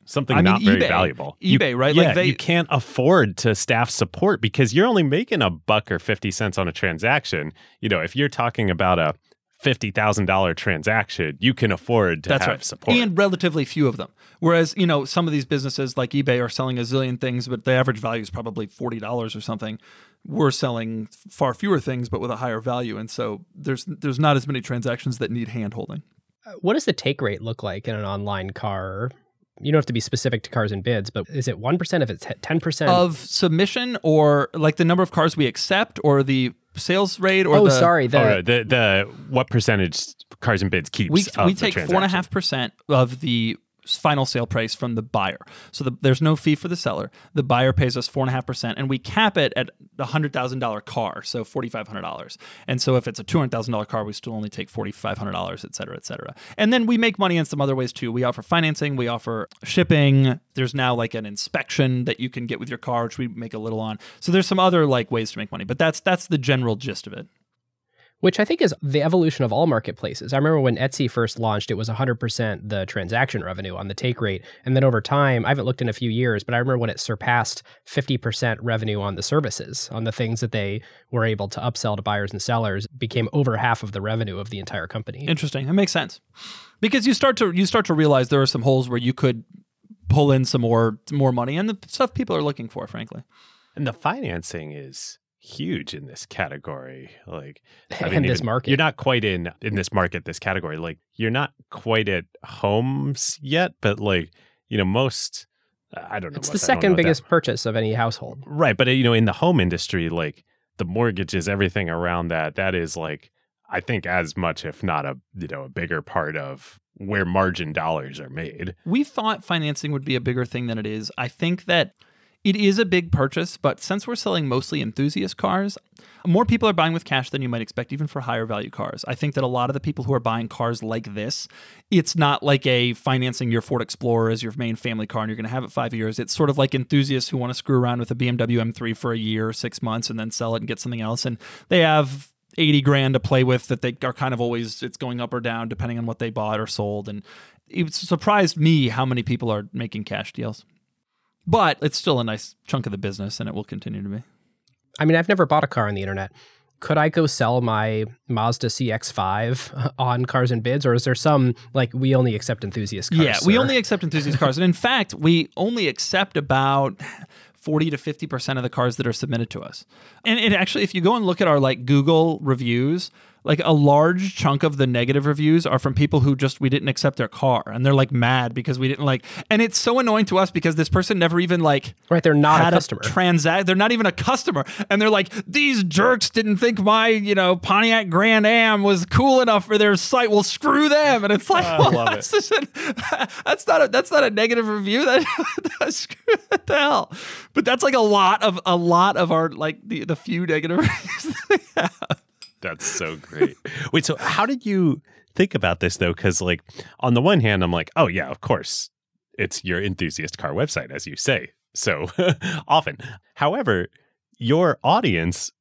something I mean, not very eBay. valuable eBay, you, right? Yeah, Like they- you can't afford to staff support because you're only making a buck or 50 cents on a transaction you know if you're talking about a $50,000 transaction, you can afford to That's have right. support. And relatively few of them. Whereas, you know, some of these businesses like eBay are selling a zillion things, but the average value is probably $40 or something. We're selling far fewer things, but with a higher value. And so there's there's not as many transactions that need hand holding. Uh, what does the take rate look like in an online car? You don't have to be specific to cars and bids, but is it 1% if it's 10%? Of submission or like the number of cars we accept or the sales rate or oh, the, sorry. Oh, the, oh, the the what percentage cars and bids keeps we, of we take four and a transaction? half percent of the final sale price from the buyer. So the, there's no fee for the seller. The buyer pays us four and we cap it at the hundred thousand dollar car, so forty five hundred dollars. And so if it's a two hundred thousand dollar car, we still only take forty five hundred dollars, et cetera, et cetera. And then we make money in some other ways too. We offer financing, we offer shipping. There's now like an inspection that you can get with your car, which we make a little on. So there's some other like ways to make money, but that's that's the general gist of it which I think is the evolution of all marketplaces. I remember when Etsy first launched, it was 100% the transaction revenue on the take rate. And then over time, I haven't looked in a few years, but I remember when it surpassed 50% revenue on the services, on the things that they were able to upsell to buyers and sellers, became over half of the revenue of the entire company. Interesting. That makes sense. Because you start to you start to realize there are some holes where you could pull in some more more money and the stuff people are looking for, frankly. And the financing is huge in this category. Like I (laughs) mean, in this market, you're not quite in in this market, this category. Like you're not quite at homes yet, but like you know, most I don't know. It's the second biggest that. purchase of any household, right? But uh, you know, in the home industry, like the mortgages, everything around that, that is like I think as much, if not a you know a bigger part of where margin dollars are made. We thought financing would be a bigger thing than it is. I think that it is a big purchase, but since we're selling mostly enthusiast cars, more people are buying with cash than you might expect, even for higher value cars. I think that a lot of the people who are buying cars like this, it's not like a financing your Ford Explorer as your main family car and you're going to have it five years. It's sort of like enthusiasts who want to screw around with a BMW M3 for a year, six months, and then sell it and get something else. And they have 80 grand to play with that they are kind of always, it's going up or down depending on what they bought or sold. And it surprised me how many people are making cash deals but it's still a nice chunk of the business and it will continue to be. I mean, I've never bought a car on the internet. Could I go sell my Mazda CX5 (laughs) on Cars and Bids, or is there some like we only accept enthusiast cars? Yeah, sir? we only accept enthusiast cars, and in fact, we only accept about 40 to 50% of the cars that are submitted to us. And it actually, if you go and look at our like Google reviews, like a large chunk of the negative reviews are from people who just we didn't accept their car and they're like mad because we didn't like and it's so annoying to us because this person never even like right they're not a customer a transact they're not even a customer and they're like these jerks didn't think my you know Pontiac Grand Am was cool enough for their site. Well screw them. And it's like ah, well, that's, it. (laughs) that's not a that's not a negative review. (laughs) That that's what the hell. But that's like a lot of a lot of our like the the few negative (laughs) reviews that we have that's so (laughs) great. Wait, so how did you think about this though? Because like on the one hand, I'm like, oh yeah, of course, it's your enthusiast car website, as you say so (laughs) often. However, your audience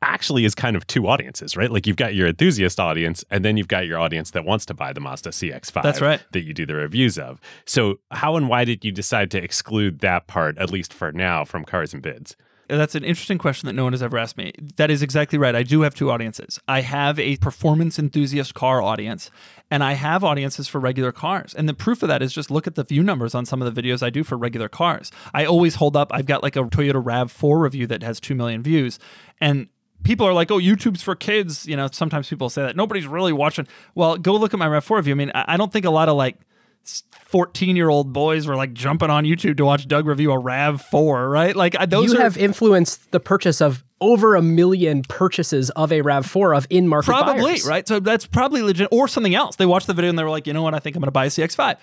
actually is kind of two audiences, right? Like you've got your enthusiast audience, and then you've got your audience that wants to buy the Mazda CX5. That's right. That you do the reviews of. So how and why did you decide to exclude that part, at least for now, from Cars and Bids? That's an interesting question that no one has ever asked me. That is exactly right. I do have two audiences. I have a performance enthusiast car audience, and I have audiences for regular cars. And the proof of that is just look at the view numbers on some of the videos I do for regular cars. I always hold up, I've got like a Toyota RAV4 review that has 2 million views. And people are like, oh, YouTube's for kids. You know, sometimes people say that. Nobody's really watching. Well, go look at my RAV4 review. I mean, I don't think a lot of like, 14 year old boys were like jumping on YouTube to watch Doug review a RAV4, right? Like those you are, have influenced the purchase of over a million purchases of a RAV4 of in market Probably, buyers. right? So that's probably legit or something else. They watched the video and they were like, you know what? I think I'm going to buy a CX5.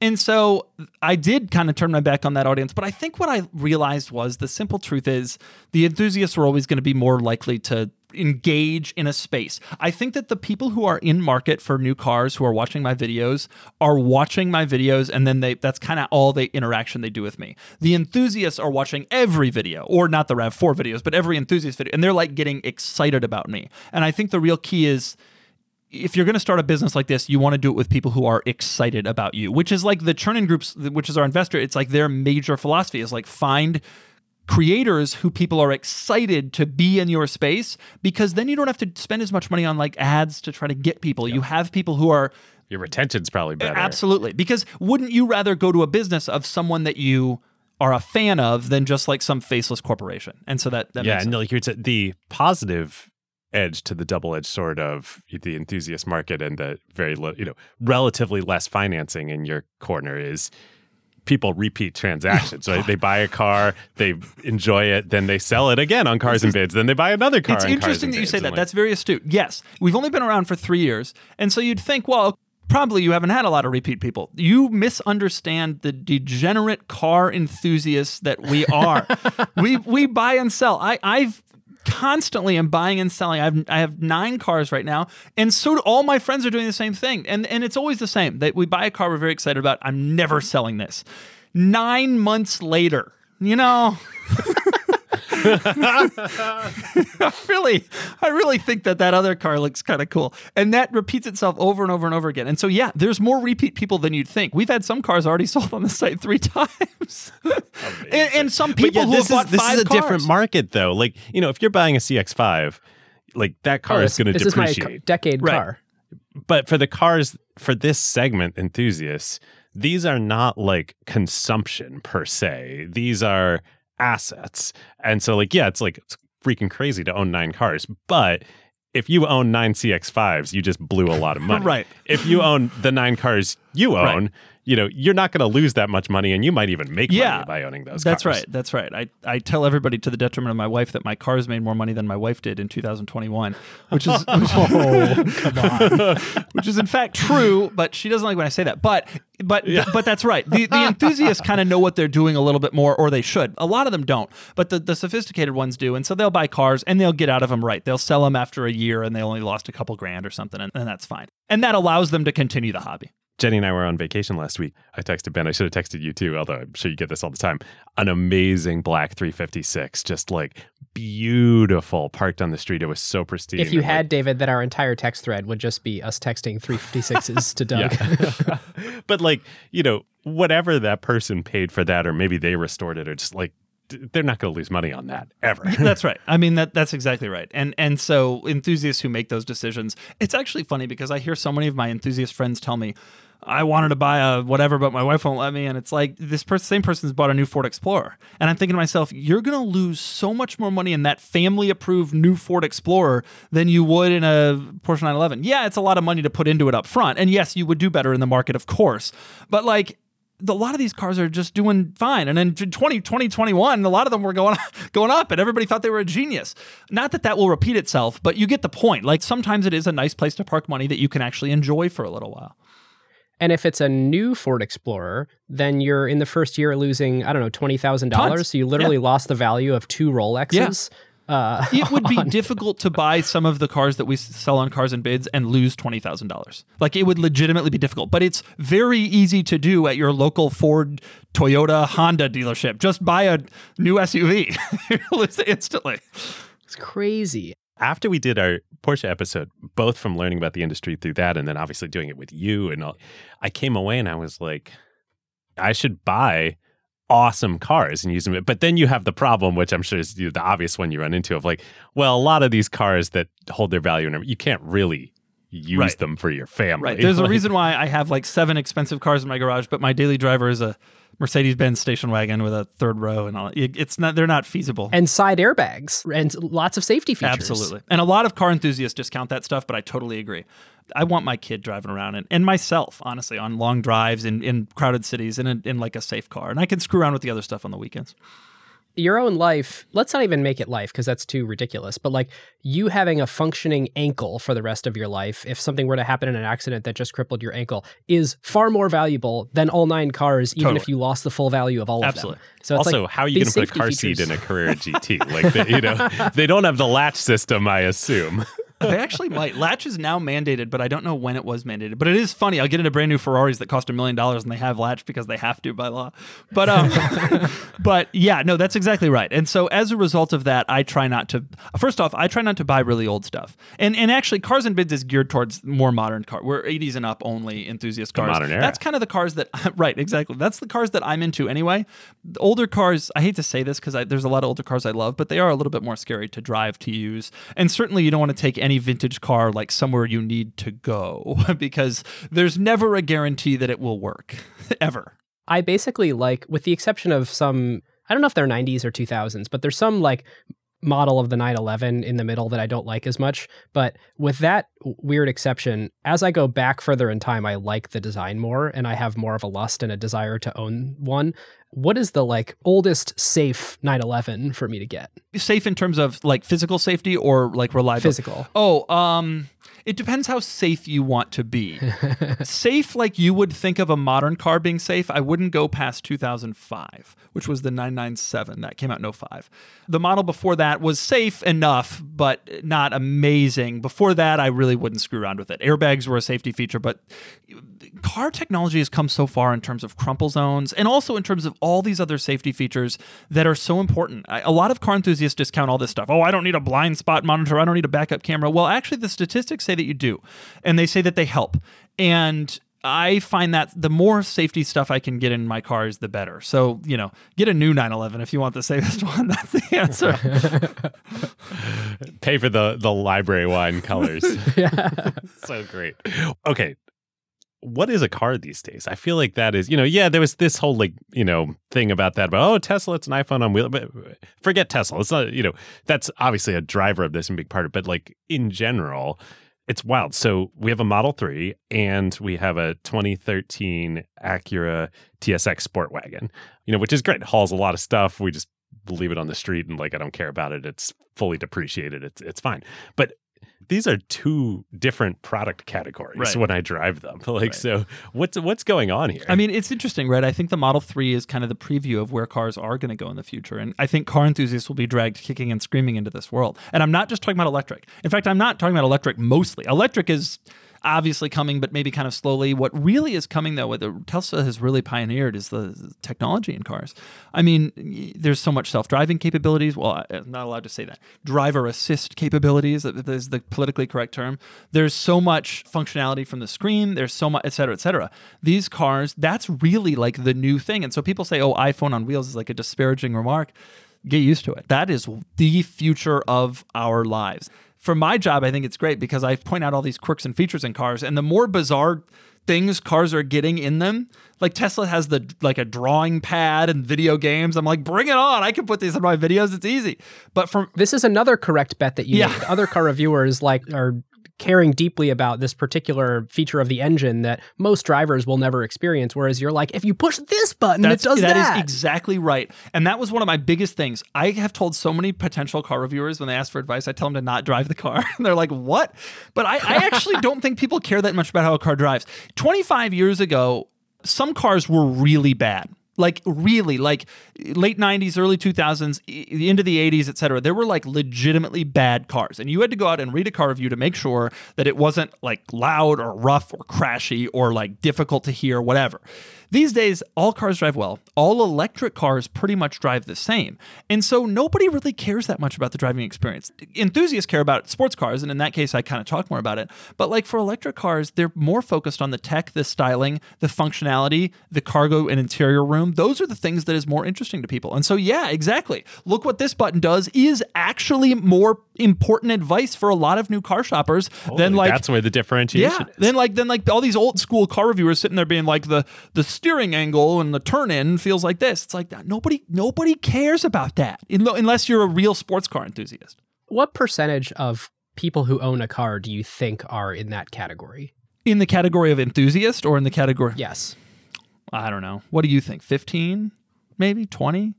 And so I did kind of turn my back on that audience. But I think what I realized was the simple truth is the enthusiasts were always going to be more likely to engage in a space. I think that the people who are in market for new cars who are watching my videos are watching my videos and then they that's kind of all the interaction they do with me. The enthusiasts are watching every video or not the RAV4 videos, but every enthusiast video and they're like getting excited about me. And I think the real key is if you're going to start a business like this, you want to do it with people who are excited about you, which is like the Chernin Groups, which is our investor. It's like their major philosophy is like find creators who people are excited to be in your space because then you don't have to spend as much money on like ads to try to get people. You have people who are your retention's probably better. Absolutely. Because wouldn't you rather go to a business of someone that you are a fan of than just like some faceless corporation? And so that, that yeah, and like it's the positive edge to the double-edged sword of the enthusiast market and the very low, you know, relatively less financing in your corner is people repeat transactions, oh, right? They buy a car, they enjoy it, then they sell it again on Cars and Bids, then they buy another car. It's interesting that you say that. Like, That's very astute. Yes, we've only been around for three years, and so you'd think, well, probably you haven't had a lot of repeat people. You misunderstand the degenerate car enthusiasts that we are. (laughs) we we buy and sell. I I've constantly am buying and selling. I have I have nine cars right now, and so all my friends are doing the same thing. And and it's always the same. That we buy a car we're very excited about. I'm never selling this. Nine months later, you know. (laughs) (laughs) really, I really think that that other car looks kind of cool, and that repeats itself over and over and over again. And so, yeah, there's more repeat people than you'd think. We've had some cars already (laughs) sold on the site three times, (laughs) and, and, some people yeah, who this have bought is, this five is a cars. different market though. Like you know, if you're buying a CX5, like that car Oh, is going to depreciate. this is my decade Right. car. but for the cars for this segment enthusiasts these are not like consumption per se these are assets and so like yeah it's like it's freaking crazy to own nine cars but if you own nine cx5s you just blew a lot of money (laughs) Right. if you own the nine cars you Right. own you know you're not going to lose that much money and you might even make Yeah, money by owning those cars. That's cars right. That's right. I, I tell everybody to the detriment of my wife that my cars made more money than my wife did in 2021, which is (laughs) Oh, (laughs) which is in fact true, but she doesn't like when I say that. But but but that's right. The the enthusiasts kind of know what they're doing a little bit more, or they should. A lot of them don't, but the, the sophisticated ones do, and so they'll buy cars and they'll get out of them right. They'll sell them after a year and they only lost a couple grand or something, and, and that's fine. And that allows them to continue the hobby. Jenny and I were on vacation last week. I texted Ben. I should have texted you too, although I'm sure you get this all the time. An amazing black 356, just like beautiful, parked on the street. It was so pristine. if you and, had David, that our entire text thread would just be us texting 356s to Doug. (laughs) but like you know, whatever that person paid for that, or maybe they restored it, or just like they're not going to lose money on that ever. (laughs) That's right. I mean that that's exactly right. And and so enthusiasts who make those decisions, it's actually funny because I hear so many of my enthusiast friends tell me, I wanted to buy a whatever, but my wife won't let me. And it's like this person, same person's bought a new Ford Explorer, and I'm thinking to myself, you're going to lose so much more money in that family-approved new Ford Explorer than you would in a Porsche 911. Yeah, it's a lot of money to put into it up front, and yes, you would do better in the market, of course. But like a lot of these cars are just doing fine. And in 20, 2021, a lot of them were going (laughs) going up, and everybody thought they were a genius. Not that that will repeat itself, but you get the point. Like sometimes it is a nice place to park money that you can actually enjoy for a little while. And if it's a new Ford Explorer, then you're in the first year losing, I don't know, $20,000. So you literally lost the value of two Rolexes. Uh, It would be (laughs) difficult to buy some of the cars that we sell on Cars and Bids and lose twenty thousand dollars. Like it would legitimately be difficult, but it's very easy to do at your local Ford, Toyota, Honda dealership. Just buy a new SUV, (laughs) you lose it instantly. It's crazy. After we did our Porsche episode, both from learning about the industry through that, and then obviously doing it with you and all, I came away and I was like, I should buy awesome cars and use them. But then you have the problem, which I'm sure is the obvious one you run into of like, well, a lot of these cars that hold their value, and you can't really use Right. them for your family. Right. There's a (laughs) reason why I have like seven expensive cars in my garage, but my daily driver is a Mercedes Benz station wagon with a third row and all. It- It's not. They're not feasible. And side airbags and lots of safety features. Absolutely. And a lot of car enthusiasts discount that stuff, but I totally agree. I want my kid driving around and, and myself, honestly, on long drives in, in crowded cities in, a, in like a safe car. And I can screw around with the other stuff on the weekends. Your own life, let's not even make it life because that's too ridiculous, but like you having a functioning ankle for the rest of your life, if something were to happen in an accident that just crippled your ankle, is far more valuable than all nine cars, even if you lost the full value of all Absolutely. of them. So it's also, like how are you going to put a car seat in a Carrera GT? Like, they, you know, (laughs) they don't have the latch system, I assume. They actually might. Latch is now mandated, but I don't know when it was mandated. But it is funny. I'll get into brand new Ferraris that cost a million dollars and they have latch because they have to by law. But um, (laughs) but yeah, no, that's exactly right. And so as a result of that, I try not to. First off, I try not to buy really old stuff. And and actually, Cars and Bids is geared towards more modern car. We're 80s and up only enthusiast cars. modern era. That's kind of the cars that (laughs) right exactly. That's the cars that I'm into anyway. The older cars, I hate to say this because there's a lot of older cars I love, but they are a little bit more scary to drive to use. And certainly, you don't want to take any vintage car like somewhere you need to go (laughs) because there's never a guarantee that it will work (laughs) ever. I basically like, with the exception of some, I don't know if they're 90s or 2000s, but there's some like model of the 911 in the middle that I don't like as much. But with that weird exception, as I go back further in time, I like the design more and I have more of a lust and a desire to own one. What is the like oldest safe 911 for me to get? Safe in terms of like physical safety or like reliability? Physical. Oh, um, it depends how safe you want to be. (laughs) safe, like you would think of a modern car being safe, I wouldn't go past 2005, which was the 997 that came out in 05. The model before that was safe enough, but not amazing. Before that, I really wouldn't screw around with it. Airbags were a safety feature, but car technology has come so far in terms of crumple zones and also in terms of all these other safety features that are so important. A lot of car enthusiasts discount all this stuff. Oh, I don't need a blind spot monitor. I don't need a backup camera. Well, actually, the statistics say that you do, and they say that they help. And I find that the more safety stuff I can get in my cars, the better. So, you know, get a new 911 if you want the safest (laughs) one. That's the answer. (laughs) Pay for the the library wine colors. (laughs) yeah. so great. Okay. What is a car these days? I feel like that is, you know, yeah, there was this whole like, you know, thing about that, but oh, Tesla, it's an iPhone on wheel. But forget Tesla. It's not, you know, that's obviously a driver of this and big part of it. But like in general, it's wild. So we have a Model 3 and we have a 2013 Acura TSX Sport Wagon, you know, which is great. It hauls a lot of stuff. We just leave it on the street and like I don't care about it. It's fully depreciated. It's it's fine. But these are two different product categories Right. when I drive them. (laughs) Like Right. so what's what's going on here? I mean, it's interesting, right? I think the Model 3 is kind of the preview of where cars are going to go in the future. And I think car enthusiasts will be dragged kicking and screaming into this world. And I'm not just talking about electric. In fact, I'm not talking about electric mostly. Electric is obviously coming, but maybe kind of slowly. What really is coming, though, what Tesla has really pioneered is the technology in cars. I mean, there's so much self driving capabilities. Well, I'm not allowed to say that. Driver assist capabilities is the politically correct term. There's so much functionality from the screen. There's so much, et cetera, et cetera. These cars, that's really like the new thing. And so people say, oh, iPhone on wheels is like a disparaging remark. Get used to it. That is the future of our lives. For my job, I think it's great because I point out all these quirks and features in cars, and the more bizarre things cars are getting in them, like Tesla has the like a drawing pad and video games. I'm like, bring it on! I can put these in my videos. It's easy. But from This is another correct bet that you Yeah. made. Other car reviewers like are caring deeply about this particular feature of the engine that most drivers will never experience. Whereas you're like, if you push this button, it does that that. is exactly right. And that was one of my biggest things. I have told so many potential car reviewers when they ask for advice, I tell them to not drive the car. and (laughs) they're like, what? But I, I actually (laughs) don't think people care that much about how a car drives. 25 years ago, some cars were really bad. Like really, like late '90s, early 2000s, i- into the '80s, et cetera. There were like legitimately bad cars, and you had to go out and read a car review to make sure that it wasn't like loud or rough or crashy or like difficult to hear, whatever. These days, all cars drive well. All electric cars pretty much drive the same. And so nobody really cares that much about the driving experience. Enthusiasts care about sports cars, and in that case, I kind of talk more about it. But like for electric cars, they're more focused on the tech, the styling, the functionality, the cargo and interior room. Those are the things that is more interesting to people. And so, yeah, exactly. Look what this button does is actually more important advice for a lot of new car shoppers than like that's where the differentiation yeah. is. Then like then like all these old school car reviewers sitting there being like the the steering angle and the turn in feels like this. It's like nobody nobody cares about that unless you're a real sports car enthusiast. what percentage of people who own a car do you think are in that category? In the category of enthusiast or in the category Yes. I don't know. What do you think? 15? Maybe 20?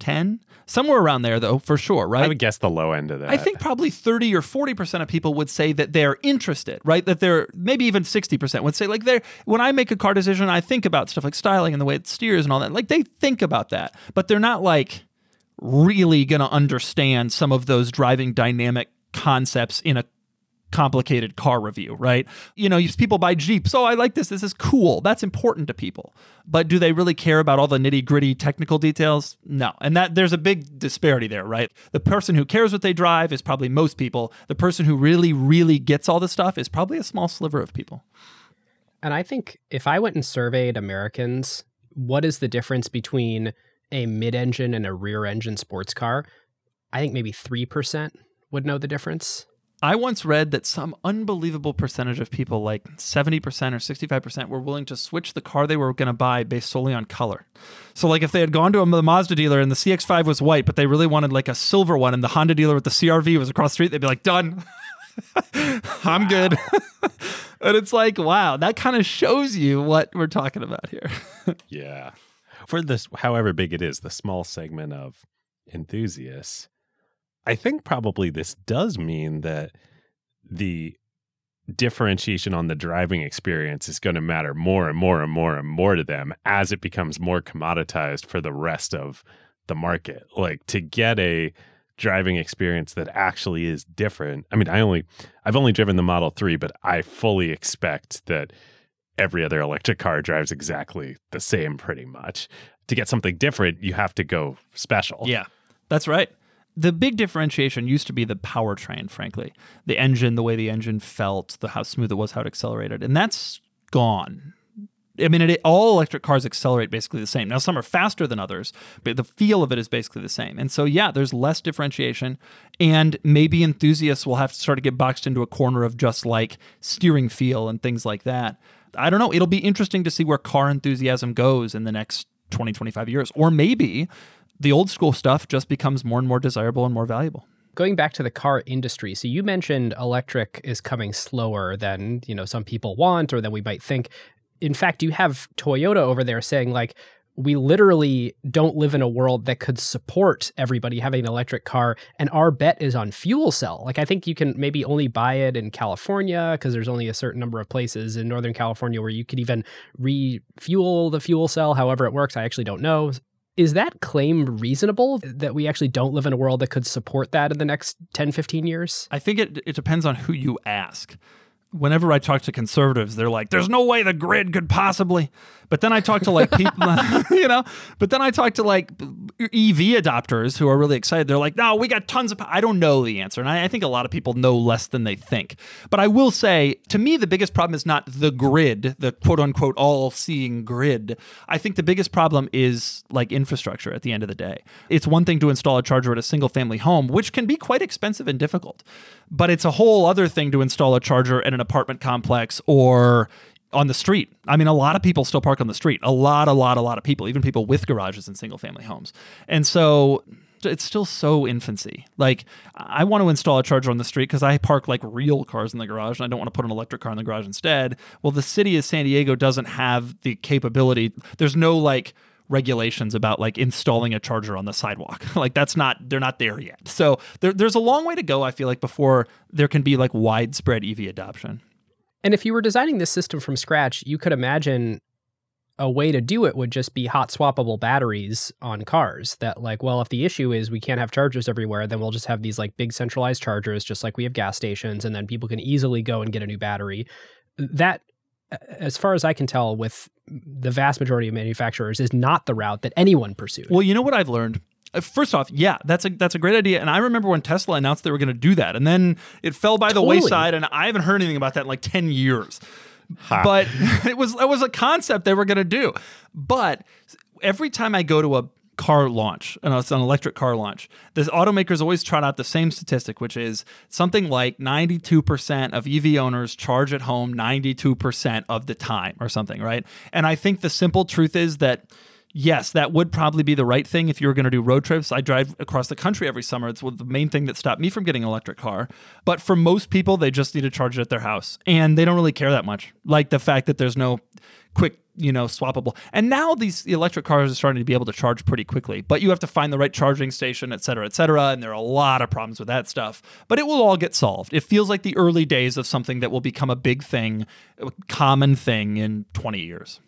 10? Somewhere around there though, for sure, right? I would guess the low end of that. I think probably 30 or 40% of people would say that they're interested, right? That they're maybe even 60% would say like they're when I make a car decision, I think about stuff like styling and the way it steers and all that. Like they think about that, but they're not like really going to understand some of those driving dynamic concepts in a complicated car review, right? You know, people buy Jeeps. Oh, I like this. This is cool. That's important to people. But do they really care about all the nitty gritty technical details? No. And that there's a big disparity there, right? The person who cares what they drive is probably most people. The person who really, really gets all this stuff is probably a small sliver of people. And I think if I went and surveyed Americans, what is the difference between a mid engine and a rear engine sports car? I think maybe 3% would know the difference. I once read that some unbelievable percentage of people, like 70% or 65%, were willing to switch the car they were going to buy based solely on color. So, like, if they had gone to a Mazda dealer and the CX5 was white, but they really wanted like a silver one, and the Honda dealer with the CRV was across the street, they'd be like, done. (laughs) I'm good. (laughs) and it's like, wow, that kind of shows you what we're talking about here. (laughs) Yeah. for this, however big it is, the small segment of enthusiasts, I think probably this does mean that the differentiation on the driving experience is going to matter more and more and more and more to them as it becomes more commoditized for the rest of the market. Like to get a driving experience that actually is different. I mean, I only I've only driven the Model 3, but I fully expect that every other electric car drives exactly the same pretty much. To get something different, you have to go special. Yeah. That's right the big differentiation used to be the powertrain, frankly, the engine, the way the engine felt, the how smooth it was, how it accelerated, and that's gone. I mean, it, all electric cars accelerate basically the same. Now, some are faster than others, but the feel of it is basically the same. And so, yeah, there's less differentiation, and maybe enthusiasts will have to start to get boxed into a corner of just like steering feel and things like that. I don't know. It'll be interesting to see where car enthusiasm goes in the next 20, 25 years. Or maybe the old school stuff just becomes more and more desirable and more valuable. Going back to the car industry so you mentioned electric is coming slower than you know some people want or than we might think. In fact you have toyota over there saying like we literally don't live in a world that could support everybody having an electric car and our bet is on fuel cell. Like i think you can maybe only buy it in california because there's only a certain number of places in northern california where you could even refuel the fuel cell however it works. I actually don't know is that claim reasonable that we actually don't live in a world that could support that in the next 10, 15 years? I think it, it depends on who you ask. Whenever I talk to conservatives, they're like, there's no way the grid could possibly. But then I talk to like people, (laughs) you know, but then I talk to like EV adopters who are really excited. They're like, no, we got tons of. I don't know the answer. And I, I think a lot of people know less than they think. But I will say, to me, the biggest problem is not the grid, the quote unquote all seeing grid. I think the biggest problem is like infrastructure at the end of the day. It's one thing to install a charger at a single family home, which can be quite expensive and difficult. But it's a whole other thing to install a charger at an apartment complex or on the street. I mean, a lot of people still park on the street. A lot, a lot, a lot of people, even people with garages in single family homes. And so it's still so infancy. Like, I want to install a charger on the street because I park like real cars in the garage and I don't want to put an electric car in the garage instead. Well, the city of San Diego doesn't have the capability. There's no like, regulations about like installing a charger on the sidewalk. (laughs) like that's not they're not there yet. So there, there's a long way to go. I feel like before there can be like widespread EV adoption. And if you were designing this system from scratch, you could imagine a way to do it would just be hot swappable batteries on cars that like well if the issue is we can't have chargers everywhere then we'll just have these like big centralized chargers just like we have gas stations and then people can easily go and get a new battery. That as far as i can tell with the vast majority of manufacturers is not the route that anyone pursued. Well you know what i've learned Uh, first off, yeah, that's a that's a great idea, and I remember when Tesla announced they were going to do that, and then it fell by totally. the wayside, and I haven't heard anything about that in like ten years. But (laughs) it was it was a concept they were going to do. But every time I go to a car launch, and it's uh, an electric car launch, the automakers always trot out the same statistic, which is something like 92% of EV owners charge at home 92% of the time, or something, right? And I think the simple truth is that yes, that would probably be the right thing if you were going to do road trips. I drive across the country every summer. It's the main thing that stopped me from getting an electric car. But for most people, they just need to charge it at their house and they don't really care that much. Like the fact that there's no quick, you know, swappable. And now these electric cars are starting to be able to charge pretty quickly, but you have to find the right charging station, et cetera, et cetera. And there are a lot of problems with that stuff, but it will all get solved. It feels like the early days of something that will become a big thing, a common thing in 20 years.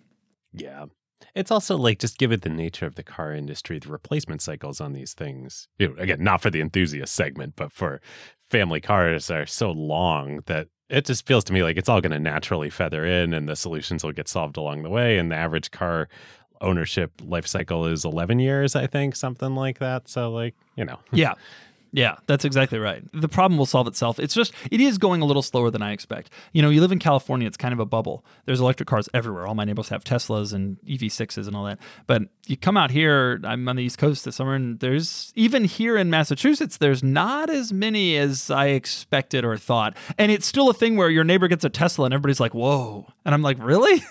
Yeah. It's also like just given the nature of the car industry, the replacement cycles on these things, you know, again, not for the enthusiast segment, but for family cars are so long that it just feels to me like it's all going to naturally feather in and the solutions will get solved along the way. And the average car ownership life cycle is 11 years, I think, something like that. So, like, you know. Yeah. Yeah, that's exactly right. The problem will solve itself. It's just it is going a little slower than I expect. You know, you live in California, it's kind of a bubble. There's electric cars everywhere. All my neighbors have Teslas and EV6s and all that. But you come out here, I'm on the East Coast this summer and there's even here in Massachusetts, there's not as many as I expected or thought. And it's still a thing where your neighbor gets a Tesla and everybody's like, "Whoa." And I'm like, "Really?"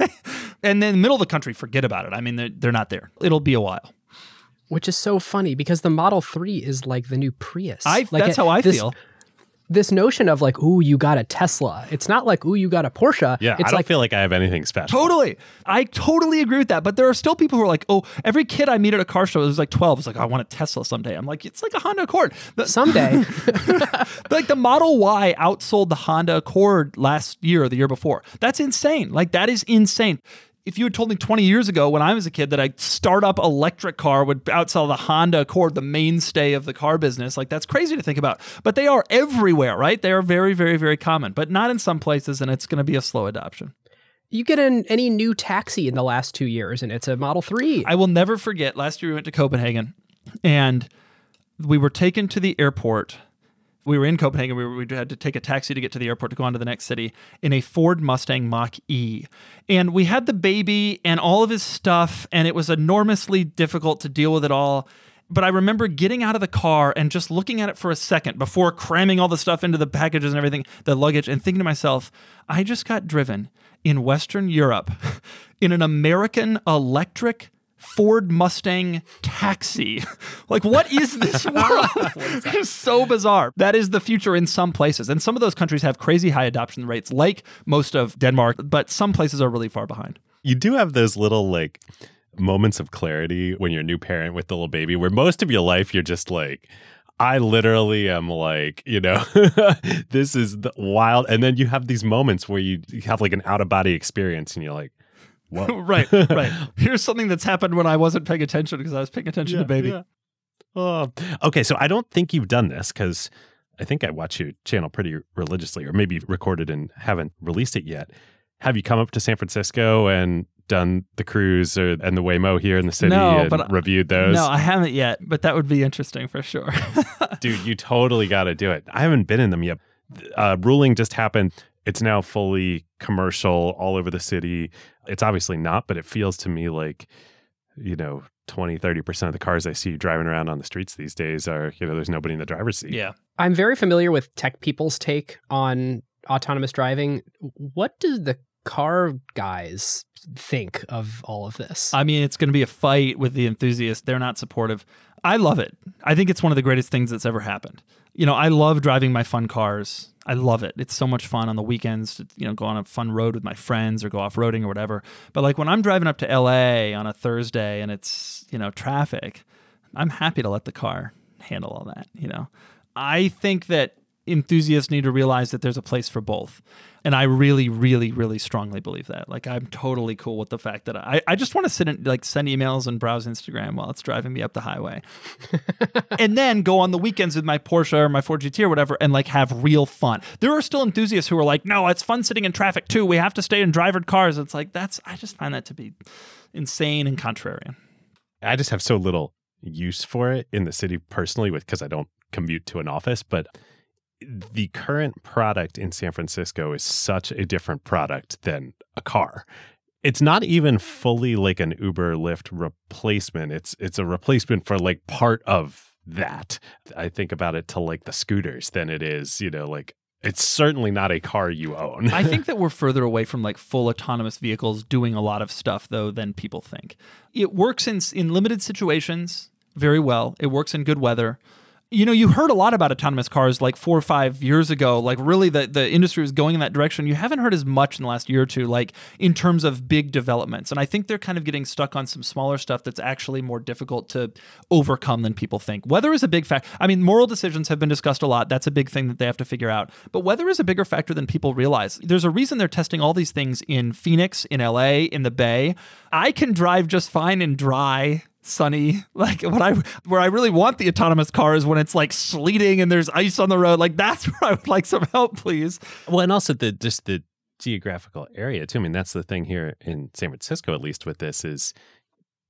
(laughs) and then the middle of the country, forget about it. I mean, they're, they're not there. It'll be a while which is so funny because the Model 3 is like the new Prius. I like that's how I this, feel. this notion of like, ooh, you got a Tesla. It's not like, ooh, you got a Porsche. Yeah, it's I don't like feel like I have anything special. Totally. I totally agree with that. But there are still people who are like, oh, every kid I meet at a car show is like 12 is like, I want a Tesla someday. I'm like, it's like a Honda Accord. The- (laughs) someday. (laughs) like the Model Y outsold the Honda Accord last year or the year before. That's insane. Like that is insane. If you had told me 20 years ago when I was a kid that a startup electric car would outsell the Honda Accord, the mainstay of the car business, like that's crazy to think about. But they are everywhere, right? They are very, very, very common, but not in some places, and it's going to be a slow adoption. you get in any new taxi in the last two years, and it's a Model 3. I will never forget last year we went to Copenhagen and we were taken to the airport. We were in Copenhagen. We, were, we had to take a taxi to get to the airport to go on to the next city in a Ford Mustang Mach E. And we had the baby and all of his stuff, and it was enormously difficult to deal with it all. But I remember getting out of the car and just looking at it for a second before cramming all the stuff into the packages and everything, the luggage, and thinking to myself, I just got driven in Western Europe (laughs) in an American electric Ford Mustang taxi. (laughs) like, what is this (laughs) world? (laughs) it's so bizarre. That is the future in some places. And some of those countries have crazy high adoption rates, like most of Denmark, but some places are really far behind. You do have those little like moments of clarity when you're a new parent with the little baby where most of your life you're just like I literally am like, you know, this is the wild. And then you have these moments where you have like an out of body experience and you're like, whoa. (laughs) right, right. (laughs) Here's something that's happened when I wasn't paying attention because I was paying attention to baby. Yeah. Oh. Okay, so I don't think you've done this because I think I watch your channel pretty religiously, or maybe recorded and haven't released it yet. Have you come up to San Francisco and done the cruise or, and the Waymo here in the city No, and but- reviewed those? No, I haven't yet, but that would be interesting for sure. (laughs) Dude, you totally got to do it. I haven't been in them yet. Uh, ruling just happened. It's now fully commercial all over the city. It's obviously not, but it feels to me like, you know, 20, 30% of the cars I see driving around on the streets these days are, you know, there's nobody in the driver's seat. yeah. I'm very familiar with tech people's take on autonomous driving. What do the car guys think of all of this? I mean, it's going to be a fight with the enthusiasts. They're not supportive. I love it. I think it's one of the greatest things that's ever happened. You know, I love driving my fun cars. I love it. It's so much fun on the weekends to, you know, go on a fun road with my friends or go off roading or whatever. But like when I'm driving up to LA on a Thursday and it's, you know, traffic, I'm happy to let the car handle all that, you know. I think that enthusiasts need to realize that there's a place for both. And I really, really, really strongly believe that. Like I'm totally cool with the fact that I, I just want to sit and like send emails and browse Instagram while it's driving me up the highway. (laughs) and then go on the weekends with my Porsche or my Ford GT or whatever and like have real fun. There are still enthusiasts who are like, no, it's fun sitting in traffic too. We have to stay in drivered cars. It's like that's I just find that to be insane and contrarian. I just have so little use for it in the city personally with because I don't commute to an office, but the current product in San Francisco is such a different product than a car. It's not even fully like an Uber Lyft replacement. It's it's a replacement for like part of that. I think about it to like the scooters than it is, you know, like it's certainly not a car you own. I think (laughs) that we're further away from like full autonomous vehicles doing a lot of stuff though than people think. It works in in limited situations very well. It works in good weather. You know, you heard a lot about autonomous cars like 4 or 5 years ago. Like really the the industry was going in that direction. You haven't heard as much in the last year or two like in terms of big developments. And I think they're kind of getting stuck on some smaller stuff that's actually more difficult to overcome than people think. Weather is a big factor. I mean, moral decisions have been discussed a lot. That's a big thing that they have to figure out. But weather is a bigger factor than people realize. There's a reason they're testing all these things in Phoenix, in LA, in the Bay. I can drive just fine in dry sunny (laughs) like what i where i really want the autonomous car is when it's like sleeting and there's ice on the road like that's (laughs) where i would like some help please Well, and also the just the geographical area too. I mean, that's the thing here in San Francisco, at least with this, is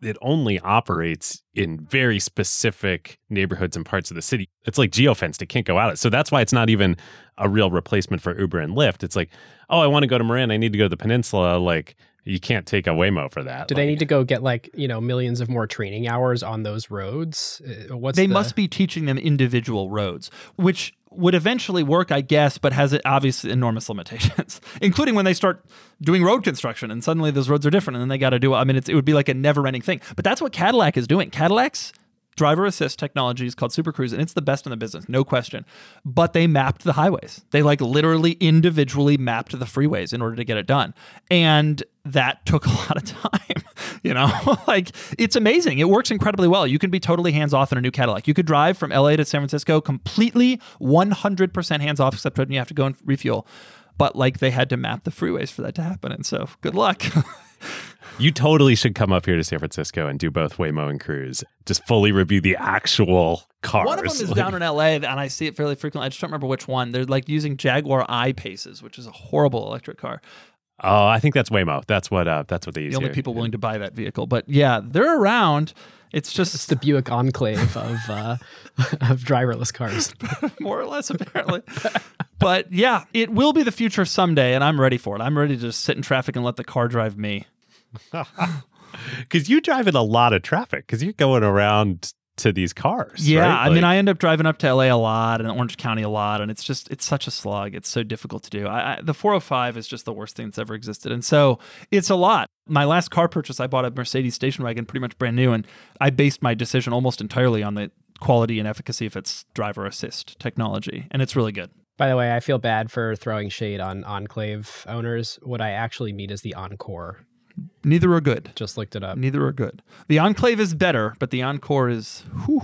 it only operates in very specific neighborhoods and parts of the city. It's like geofenced; it can't go out. So that's why it's not even a real replacement for Uber and Lyft. It's like, oh, I want to go to Marin, I need to go to the peninsula. Like, you can't take a Waymo for that. do Like, they need to go get like, you know, millions of more training hours on those roads? Uh, What's they the- must be teaching them individual roads which would eventually work i guess but has obvious enormous limitations (laughs) including when they start doing road construction and suddenly those roads are different and then they got to do i mean it's, it would be like a never ending thing but that's what cadillac is doing cadillac's driver assist technology is called Super Cruise, and it's the best in the business, no question. But they mapped the highways. They like literally individually mapped the freeways in order to get it done. And that (laughs) took a lot of time. (laughs) you know, (laughs) like it's amazing. It works incredibly well. You can be totally hands off in a new Cadillac. You could drive from LA to San Francisco completely 100% hands off, except when you have to go and refuel. But like they had to map the freeways for that to happen. And so good luck. You totally should come up here to San Francisco and do both Waymo and Cruise. Just fully review the actual cars. One of them is Like- down in LA, and I see it fairly frequently. I just don't remember which one. They're like using Jaguar I Paces, which is a horrible electric car. Oh, I think that's Waymo. That's what. Uh, that's what they use. The only here. people willing to buy that vehicle. But yeah, they're around. It's It's just the Buick Enclave of uh, (laughs) of driverless cars. (laughs) more or less apparently. but yeah, it will be the future someday, and I'm ready for it. I'm ready to just sit in traffic and let the car drive me. (laughs) because you drive in a lot of traffic because you're going around to these cars. Yeah, right? I mean, I end up driving up to LA a lot and Orange County a lot, and it's just it's such a slog. It's so difficult to do. I, I, the 405 is just the worst thing that's ever existed, and so it's a lot. My last car purchase, I bought a Mercedes station wagon, pretty much brand new, and I based my decision almost entirely on the quality and efficacy of its driver assist technology, and it's really good. By the way, I feel bad for throwing shade on Enclave owners. What I actually mean is the Encore. Neither are good. Just looked it up. Neither are good. The Enclave is better, but the Encore is. Whew.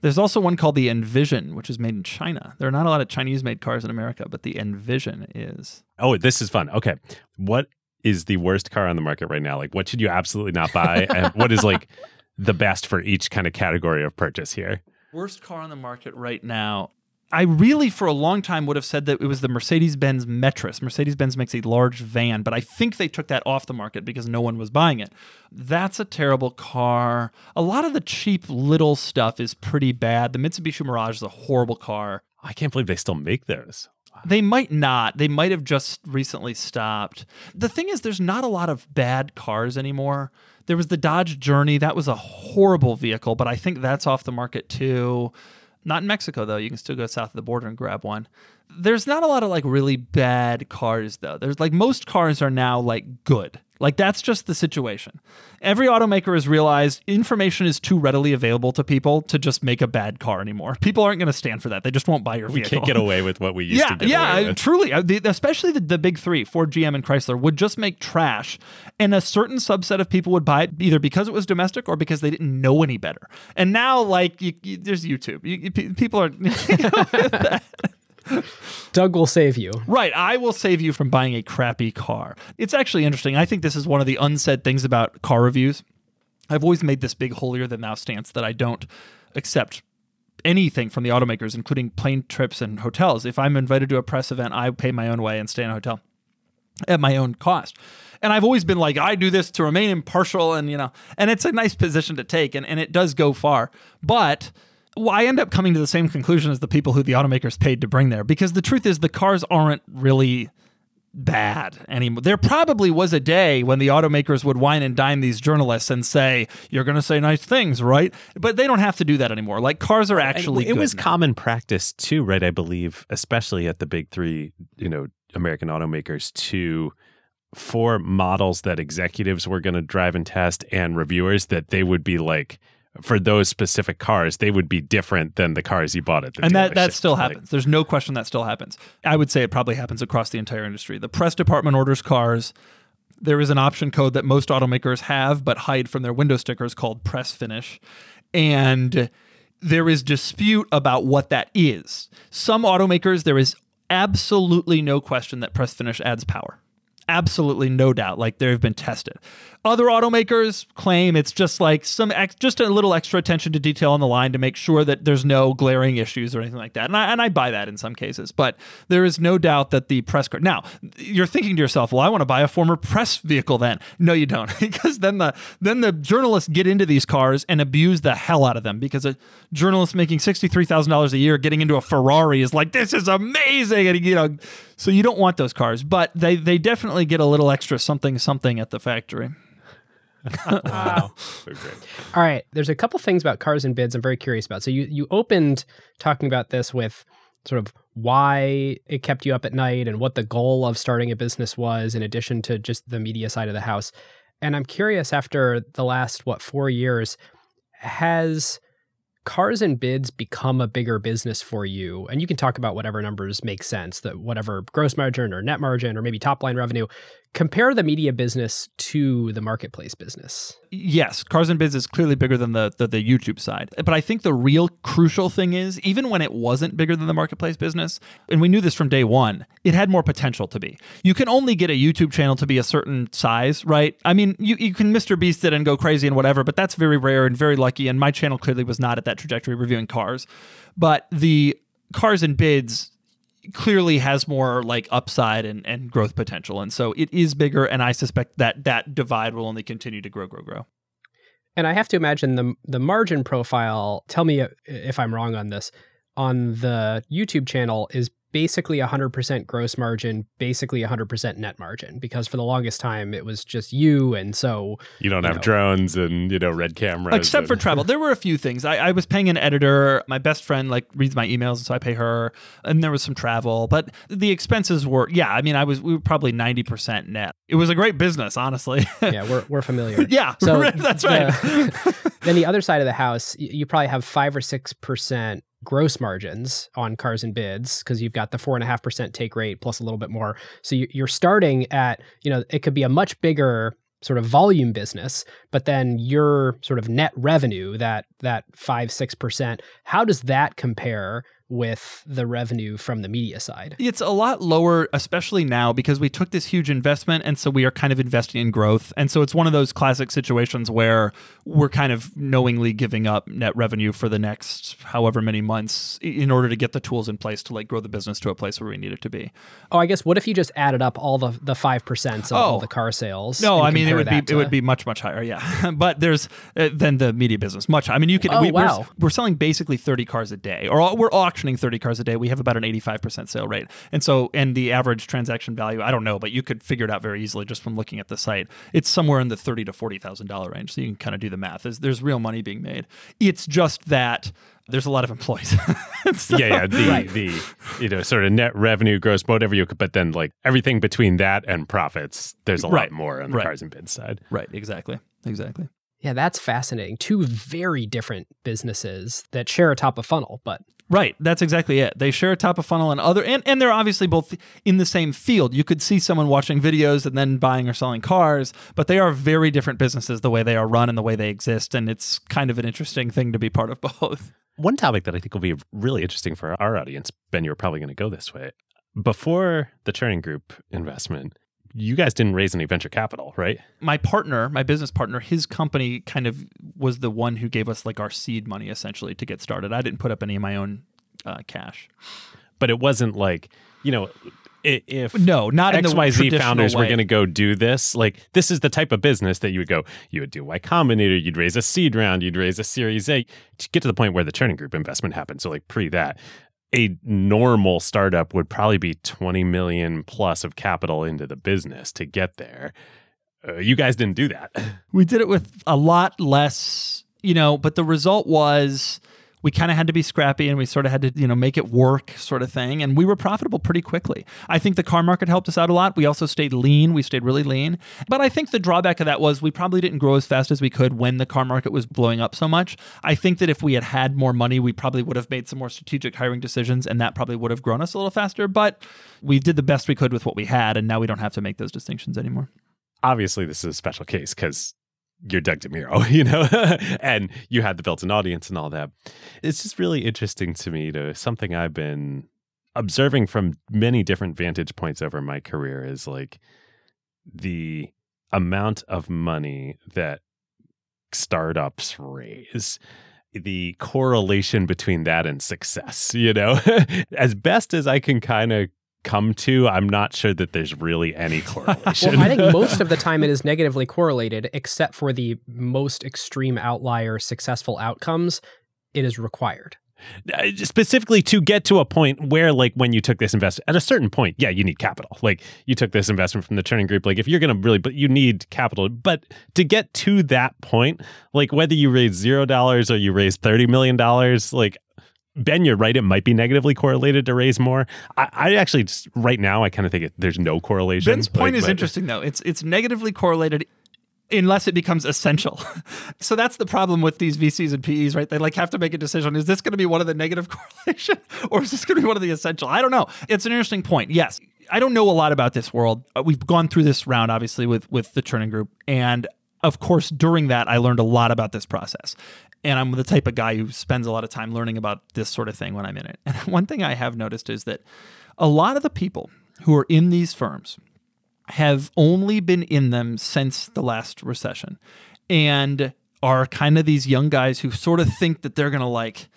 There's also one called the Envision, which is made in China. There are not a lot of Chinese-made cars in America, but the Envision is. Oh, this is fun. Okay, what is the worst car on the market right now? Like, what should you absolutely not buy, (laughs) and what is like the best for each kind of category of purchase here? Worst car on the market right now. I really, for a long time, would have said that it was the Mercedes Benz Metris. Mercedes Benz makes a large van, but I think they took that off the market because no one was buying it. That's a terrible car. A lot of the cheap little stuff is pretty bad. The Mitsubishi Mirage is a horrible car. I can't believe they still make those. They might not. They might have just recently stopped. The thing is, there's not a lot of bad cars anymore. There was the Dodge Journey. That was a horrible vehicle, but I think that's off the market too. Not in Mexico, though. You can still go south of the border and grab one. There's not a lot of like really bad cars, though. There's like most cars are now like good. Like that's just the situation. Every automaker has realized information is too readily available to people to just make a bad car anymore. People aren't going to stand for that. They just won't buy your vehicle. We can't get away with what we used yeah, to get yeah, away with. truly. Uh, Especially the, the big three, Ford, GM, and Chrysler, would just make trash. And a certain subset of people would buy it either because it was domestic or because they didn't know any better. And now, like, you, you, there's YouTube. You, you- people are. (laughs) (laughs) Doug will save you. Right. I will save you from buying a crappy car. It's actually interesting. I think this is one of the unsaid things about car reviews. I've always made this big holier than thou stance that I don't accept anything from the automakers, including plane trips and hotels. If I'm invited to a press event, I pay my own way and stay in a hotel at my own cost. And I've always been like, I do this to remain impartial and, you know, and it's a nice position to take and, and it does go far. But well, I end up coming to the same conclusion as the people who the automakers paid to bring there because the truth is the cars aren't really bad anymore. There probably was a day when the automakers would wine and dine these journalists and say, You're going to say nice things, right? But they don't have to do that anymore. Like cars are actually And it was now. common practice too, right? I believe, especially at the big three, you know, American automakers, to for models that executives were going to drive and test and reviewers that they would be like for those specific cars, they would be different than the cars you bought at the and that that still Like, happens. There's no question that still happens. I would say it probably happens across the entire industry. The press department orders cars. There is an option code that most automakers have but hide from their window stickers called press finish. And there is dispute about what that is. Some automakers there is absolutely no question that press finish adds power. Absolutely no doubt. Like they've been tested. Other automakers claim it's just like some ex- just a little extra attention to detail on the line to make sure that there's no glaring issues or anything like that. And I, and I buy that in some cases, but there is no doubt that the press car. Now you're thinking to yourself, well, I want to buy a former press vehicle. Then no, you don't, (laughs) because then the then the journalists get into these cars and abuse the hell out of them because a journalist making sixty three thousand dollars a year getting into a Ferrari is like this is amazing, and you know, so you don't want those cars, but they they definitely get a little extra something something at the factory. (laughs) Wow. All right. There's a couple things about cars and bids I'm very curious about. So you you opened talking about this with sort of why it kept you up at night and what the goal of starting a business was in addition to just the media side of the house. And I'm curious after the last what 4 years has cars and bids become a bigger business for you, and you can talk about whatever numbers make sense, that whatever gross margin or net margin or maybe top line revenue, compare the media business to the marketplace business. Yes, Cars and Bids is clearly bigger than the, the, the YouTube side. But I think the real crucial thing is even when it wasn't bigger than the marketplace business, and we knew this from day one, it had more potential to be. You can only get a YouTube channel to be a certain size, right? I mean, you, you can Mr. Beast it and go crazy and whatever, but that's very rare and very lucky. And my channel clearly was not at that trajectory reviewing cars. But the Cars and Bids clearly has more like upside and, and growth potential. And so it is bigger. And I suspect that that divide will only continue to grow, grow, grow. And I have to imagine the the margin profile. Tell me if I'm wrong on this. On the YouTube channel is basically 100% gross margin, basically 100% net margin because for the longest time it was just you and so you don't you have know. drones and you know red cameras except and... for travel. (laughs) There were a few things. I, I, was paying an editor. My best friend like reads my emails and so I pay her and there was some travel, but the expenses were yeah, I mean I was we were probably 90% net. It was a great business, honestly. (laughs) yeah, we're we're familiar. (laughs) yeah, so that's right. The, then the other side of the house, you probably have 5 or 6% gross margins on cars and bids because you've got the four and a half percent take rate plus a little bit more. So you're starting at, you know, it could be a much bigger sort of volume business, but then your sort of net revenue, that that five, six percent, how does that compare with the revenue from the media side. It's a lot lower, especially now because we took this huge investment. And so we are kind of investing in growth. And so it's one of those classic situations where we're kind of knowingly giving up net revenue for the next however many months in order to get the tools in place to like grow the business to a place where we need it to be. Oh, I guess what if you just added up all the the 5% of oh. all the car sales? No, I mean, it would be, to... it would be much, much higher. Yeah. (laughs) but there's uh, than the media business. Much. I mean, you can, oh, we, wow. we're, we're selling basically 30 cars a day or we're auctioning auctioning 30 cars a day, we have about an 85% sale rate. And so, and the average transaction value, I don't know, but you could figure it out very easily just from looking at the site. It's somewhere in the 30 to $40,000 range. So you can kind of do the math. There's, there's real money being made. It's just that there's a lot of employees. (laughs) so, yeah, yeah. The right. the you know sort of net revenue, gross, whatever you could, but then like everything between that and profits, there's a right. lot more on the right. cars and bids side. Right. Exactly. Exactly. Yeah, that's fascinating. Two very different businesses that share a top of funnel, but Right, that's exactly it. They share a top of funnel and other and, and they're obviously both in the same field. You could see someone watching videos and then buying or selling cars, but they are very different businesses the way they are run and the way they exist and it's kind of an interesting thing to be part of (laughs) both. One topic that I think will be really interesting for our audience, Ben, you're probably going to go this way. Before the Chernin Group investment, you guys didn't raise any venture capital, right? My partner, my business partner, his company kind of was the one who gave us like our seed money essentially to get started. I didn't put up any of my own uh, cash. But it wasn't like, you know, if no, not XYZ founders way. were going to go do this, like this is the type of business that you would go, you would do Y Combinator, you'd raise a seed round, you'd raise a Series A to get to the point where the Chernin Group investment happened. So like pre that, a normal startup would probably be 20 million plus of capital into the business to get there. Uh, you guys didn't do that. (laughs) We did it with a lot less, you know, but the result was we kind of had to be scrappy and we sort of had to, you know, make it work sort of thing. And we were profitable pretty quickly. I think the car market helped us out a lot. We also stayed lean. We stayed really lean. But I think the drawback of that was we probably didn't grow as fast as we could when the car market was blowing up so much. I think that if we had had more money, we probably would have made some more strategic hiring decisions and that probably would have grown us a little faster. But we did the best we could with what we had. And now we don't have to make those distinctions anymore obviously this is a special case because you're Doug DeMuro, (laughs) you know, (laughs) and you had the built-in audience and all that. It's just really interesting to me to something I've been observing from many different vantage points over my career is like the amount of money that startups raise the correlation between that and success you know (laughs) as best as i can kind of come to, I'm not sure that there's really any correlation. (laughs) well, I think most of the time it is negatively correlated, except for the most extreme outlier successful outcomes, it is required. Uh, specifically to get to a point where like when you took this investment at a certain point yeah you need capital like you took this investment from the Chernin Group like if you're gonna really but you need capital but to get to that point like whether you raise zero dollars or you raise 30 million dollars like Ben, you're right. It might be negatively correlated to raise more. I, I actually, right now, I kind of think it, there's no correlation. Ben's point like, is but, interesting, though. It's it's negatively correlated unless it becomes essential. (laughs) so that's the problem with these VCs and PEs, right? They like have to make a decision. Is this going to be one of the negative (laughs) correlation or is this going to be one of the essential? I don't know. It's an interesting point. Yes. I don't know a lot about this world. Uh, we've gone through this round obviously with with the Chernin group and of course during that I learned a lot about this process. And I'm the type of guy who spends a lot of time learning about this sort of thing when I'm in it. And (laughs) one thing I have noticed is that a lot of the people who are in these firms have only been in them since the last recession and are kind of these young guys who sort of think that they're going to like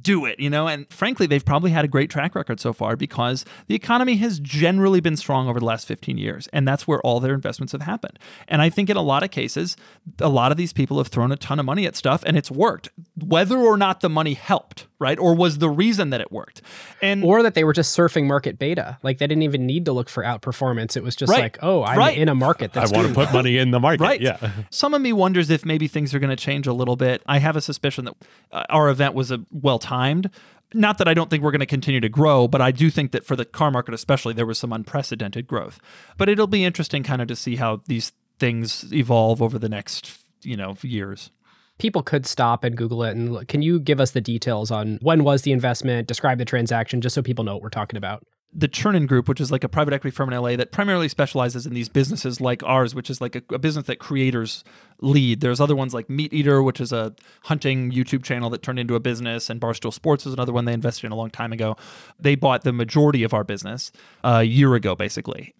do it, you know? And frankly, they've probably had a great track record so far because the economy has generally been strong over the last 15 years. And that's where all their investments have happened. And I think in a lot of cases, a lot of these people have thrown a ton of money at stuff and it's worked, whether or not the money helped, right? Or was the reason that it worked. And or that they were just surfing market beta. Like they didn't even need to look for outperformance. It was just Right. like, oh, I'm Right. in a market that's I want to doing put money in the market. Right. Yeah. Some of me wonders if maybe things are going to change a little bit. I have a suspicion that uh, our event was a well timed. Not that I don't think we're going to continue to grow, but I do think that for the car market especially, there was some unprecedented growth. But it'll be interesting kind of to see how these things evolve over the next, you know, years. people could stop and Google it. And can you give us the details on when was the investment? Describe the transaction, just so people know what we're talking about. The Chernin Group, which is like a private equity firm in LA that primarily specializes in these businesses like ours, which is like a, a business that creators lead. There's other ones like Meat Eater, which is a hunting YouTube channel that turned into a business, and Barstool Sports is another one they invested in a long time ago. They bought the majority of our business uh, a year ago, basically.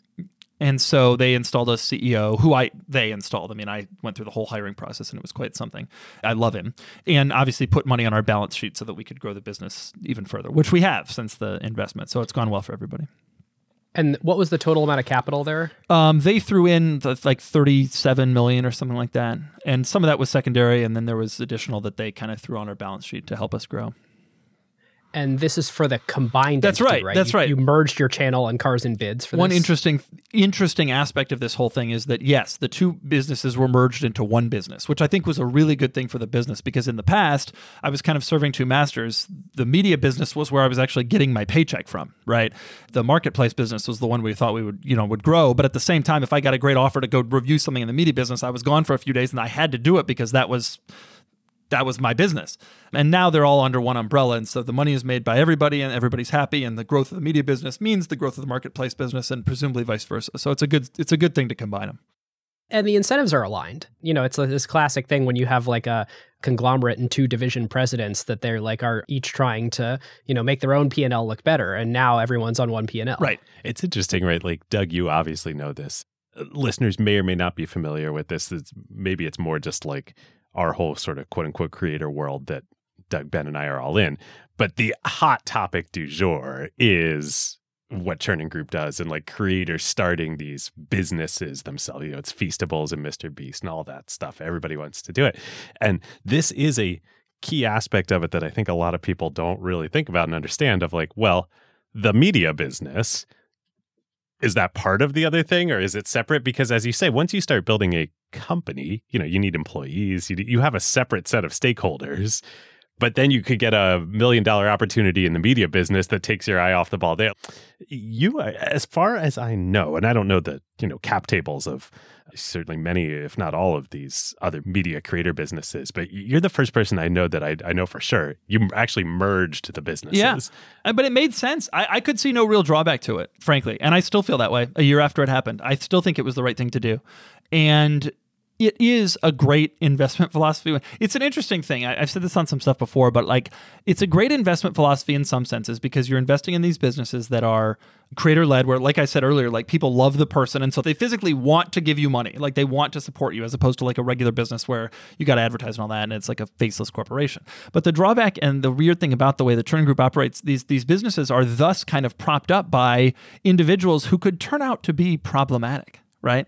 And so they installed a CEO who I they installed. I mean, I went through the whole hiring process and it was quite something. I love him. And obviously put money on our balance sheet so that we could grow the business even further, which we have since the investment. So it's gone well for everybody. And what was the total amount of capital there? Um, they threw in the, like 37 million or something like that. And some of that was secondary and then there was additional that they kind of threw on our balance sheet to help us grow. And this is for the combined. That's entity, right, that's You- right. You merged your channel and cars and bids for One this. interesting interesting aspect of this whole thing is that yes, the two businesses were merged into one business, which I think was a really good thing for the business because in the past I was kind of serving two masters. The media business was where I was actually getting my paycheck from, right? The marketplace business was the one we thought we would, you know, would grow, but at the same time if I got a great offer to go review something in the media business, I was gone for a few days and I had to do it because that was that was my business. And now they're all under one umbrella. And so the money is made by everybody and everybody's happy. And the growth of the media business means the growth of the marketplace business and presumably vice versa. So it's a good it's a good thing to combine them. and the incentives are aligned. You know, it's this classic thing when you have like a conglomerate and two division presidents that they're like are each trying to you know make their own P and L look better, and now everyone's on one P and L. Right. It's interesting, right? Like, Doug, you obviously know this. Uh, Listeners may or may not be familiar with this. It's, maybe it's more just like our whole sort of quote unquote creator world that Doug, Ben, and I are all in. But the hot topic du jour is what Chernin Group does and like creators starting these businesses themselves. You know, it's Feastables and Mr. Beast and all that stuff. Everybody wants to do it. And this is a key aspect of it that I think a lot of people don't really think about and understand of like, well, the media business is that part of the other thing or is it separate? Because as you say once you start building a company you know you need employees you, you have a separate set of stakeholders but then you could get a million dollar opportunity in the media business that takes your eye off the ball there. You uh, as far as i know and i don't know the you know cap tables of certainly many if not all of these other media creator businesses but you're the first person i know that i, I know for sure you actually merged the businesses Yeah. Uh, But it made sense. I, I could see no real drawback to it, frankly. And I still feel that way a year after it happened. I still think it was the right thing to do. And it is a great investment (laughs) philosophy. It's an interesting thing. I, I've said this on some stuff before, but like it's a great investment philosophy in some senses because you're investing in these businesses that are creator led, where, like I said earlier, like people love the person. And so they physically want to give you money. Like they want to support you as opposed to like a regular business where you got to advertise and all that. And it's like a faceless corporation. But the drawback and the weird thing about the way the Turn Group operates, these, these businesses are thus kind of propped up by individuals who could turn out to be problematic, right?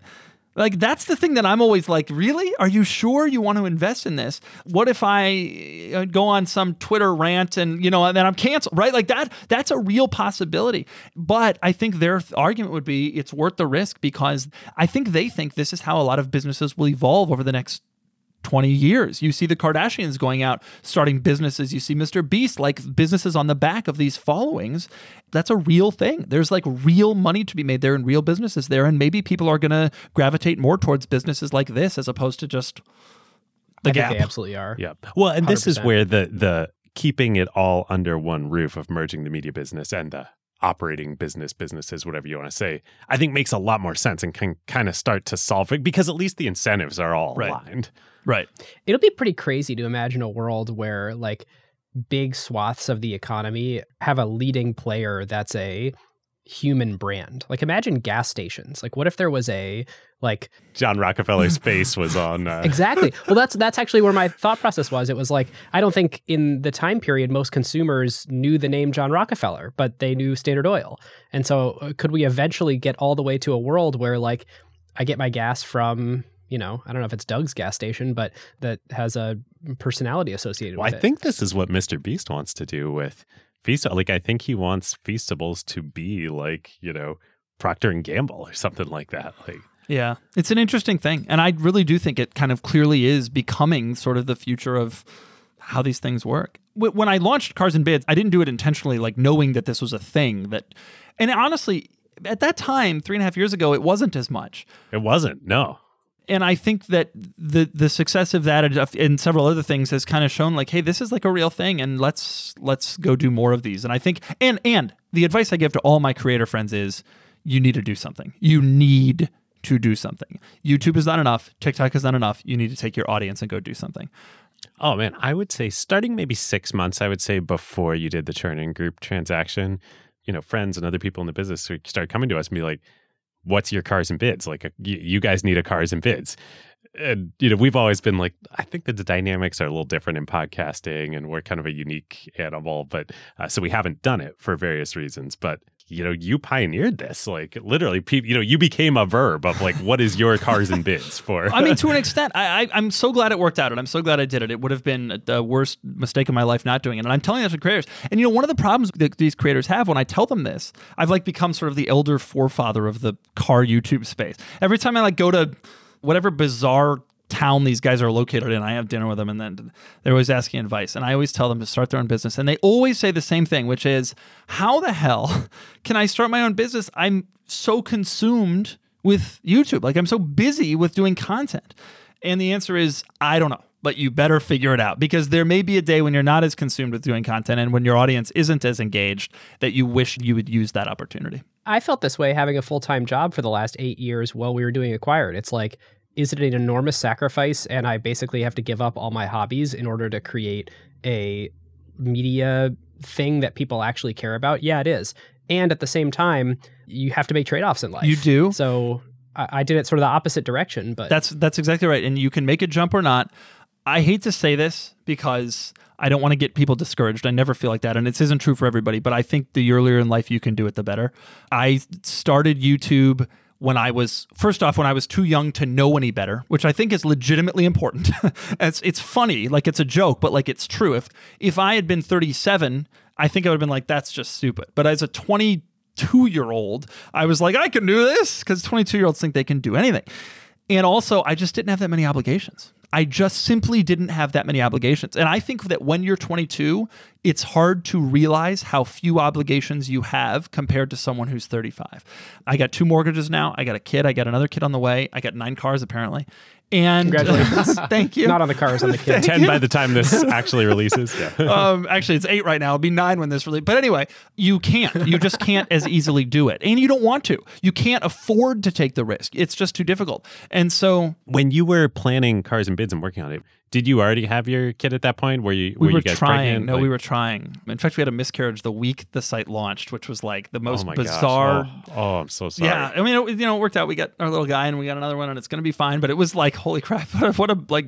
Like that's the thing that I'm always like, really? Are you sure you want to invest in this? What if I uh, go on some Twitter rant and you know, and then I'm canceled, right? Like that that's a real possibility. But I think their th- argument would be it's worth the risk because I think they think this is how a lot of businesses will evolve over the next 20 years. You see the Kardashians going out starting businesses. You see Mr. Beast like businesses on the back of these followings. That's a real thing. There's like real money to be made there and real businesses there. And maybe people are going to gravitate more towards businesses like this as opposed to just the I gap. think they absolutely are. Yeah. Well, and this is where the the keeping it all under one roof of merging the media business and the operating business businesses whatever you want to say i think makes a lot more sense and can kind of start to solve it because at least the incentives are all Right. aligned Right. It'll be pretty crazy to imagine a world where like big swaths of the economy have a leading player that's a human brand. Like imagine gas stations. Like what if there was a like john rockefeller's (laughs) face was on uh, exactly. (laughs) Well, that's that's actually where my thought process was. It was like I don't think in the time period most consumers knew the name John Rockefeller, but they knew Standard Oil. And so, uh, could we eventually get all the way to a world where like I get my gas from you know I don't know if it's Doug's gas station, but that has a personality associated well, with i it. I think this is what mr beast wants to do with feast like i think he wants feastables to be like you know procter and gamble or something like that like Yeah, it's an interesting thing. And I really do think it kind of clearly is becoming sort of the future of how these things work. When I launched Cars and Bids, I didn't do it intentionally, like knowing that this was a thing that, and honestly, at that time, three and a half years ago, it wasn't as much. it wasn't no And I think that the the success of that and- several other things has kind of shown like, hey, this is like a real thing, and let's let's go do more of these. And I think, and and the advice I give to all my creator friends is, you need to do something. You need to do something. YouTube is not enough. TikTok is not enough. You need to take your audience and go do something. Oh man, I would say starting maybe six months, I would say before you did the Chernin group transaction, you know, friends and other people in the business who started coming to us and be like, what's your cars and bids? Like, you, you guys need a cars and bids. And, you know, we've always been like, I think that the dynamics are a little different in podcasting and we're kind of a unique animal. But uh, so we haven't done it for various reasons. But, you know, you pioneered this. Like, literally, people, you know, you became a verb of like, what is your cars and bids for? I mean, to an extent, I, I, I'm so glad it worked out, and I'm so glad I did it. It would have been the worst mistake of my life not doing it. And I'm telling that to creators. And you know, one of the problems that these creators have when I tell them this, I've like become sort of the elder forefather of the car YouTube space. Every time I like go to whatever bizarre town these guys are located in, I have dinner with them, and then they're always asking advice. And I always tell them to start their own business, and they always say the same thing, which is, "How the hell (laughs) can I start my own business? I'm so consumed." with YouTube. Like I'm so busy with doing content. And the answer is I don't know, but you better figure it out because there may be a day when you're not as consumed with doing content and when your audience isn't as engaged that you wish you would use that opportunity. I felt this way having a full time job for the last eight years while we were doing Acquired. It's like, is it an enormous sacrifice? And I basically have to give up all my hobbies in order to create a media thing that people actually care about? Yeah, it is. And at the same time, you have to make trade offs in life. You do. So I, I did it sort of the opposite direction, but That's that's exactly right. And you can make a jump or not. I hate to say this because I don't want to get people discouraged. I never feel like that. And it isn't true for everybody, but I think the earlier in life you can do it, the better. I started YouTube when I was first off when I was too young to know any better, which I think is legitimately important. (laughs) it's it's funny, like it's a joke, but like it's true. If if I had been 37, I think I would have been like that's just stupid. But as a 22 year old, I was like I can do this because 22 year olds think they can do anything. And also, I just didn't have that many obligations. I just simply didn't have that many obligations. And I think that when you're 22, it's hard to realize how few obligations you have compared to someone who's 35. I got two mortgages now. I got a kid. I got another kid on the way. I got nine cars apparently. And Congratulations. (laughs) thank you. not on the cars, on the (laughs) kids. 10 by the time this actually releases. Yeah. (laughs) um, actually, it's eight right now. It'll be nine when this release. But anyway, you can't. You just can't as easily do it, and you don't want to. You can't afford to take the risk. It's just too difficult. And so when you were planning cars and bids and working on it, did you already have your kid at that point? Were you we were, were you guys trying. pregnant? No, Like- we were trying. In fact, we had a miscarriage the week the site launched, which was like the Oh most gosh. bizarre. Oh, oh, I'm so sorry. Yeah, I mean, it, you know, it worked out. We got our little guy, and we got another one, and it's going to be fine. But it was like, holy crap, what (laughs) a, what a like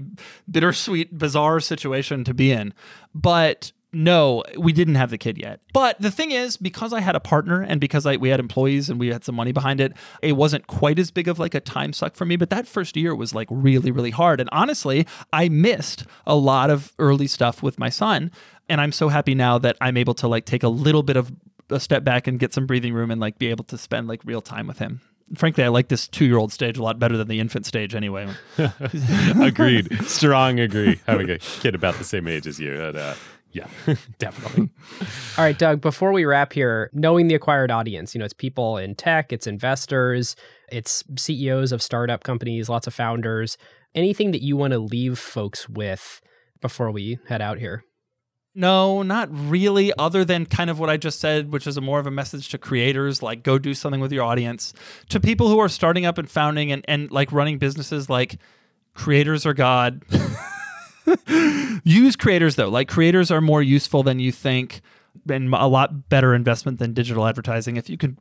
bittersweet, bizarre situation to be in. But no, we didn't have the kid yet. But the thing is, because I had a partner and because I, we had employees and we had some money behind it, it wasn't quite as big of like a time suck for me. But that first year was like really, really hard. And honestly, I missed a lot of early stuff with my son. And I'm so happy now that I'm able to like take a little bit of a step back and get some breathing room and like be able to spend like real time with him. frankly, I like this two year old stage a lot better than the infant stage anyway. (laughs) Agreed. Strong agree. Having a kid about the same age as you. Uh, yeah, (laughs) definitely. All right, Doug, before we wrap here, knowing the acquired audience, you know, it's people in tech, it's investors, it's CEOs of startup companies, lots of founders. Anything that you want to leave folks with before we head out here? No, not really, other than kind of what I just said, which is a more of a message to creators like go do something with your audience. To people who are starting up and founding and, and like running businesses, like creators are God. (laughs) (laughs) Use creators though. Like creators are more useful than you think and a lot better investment than digital advertising. If you can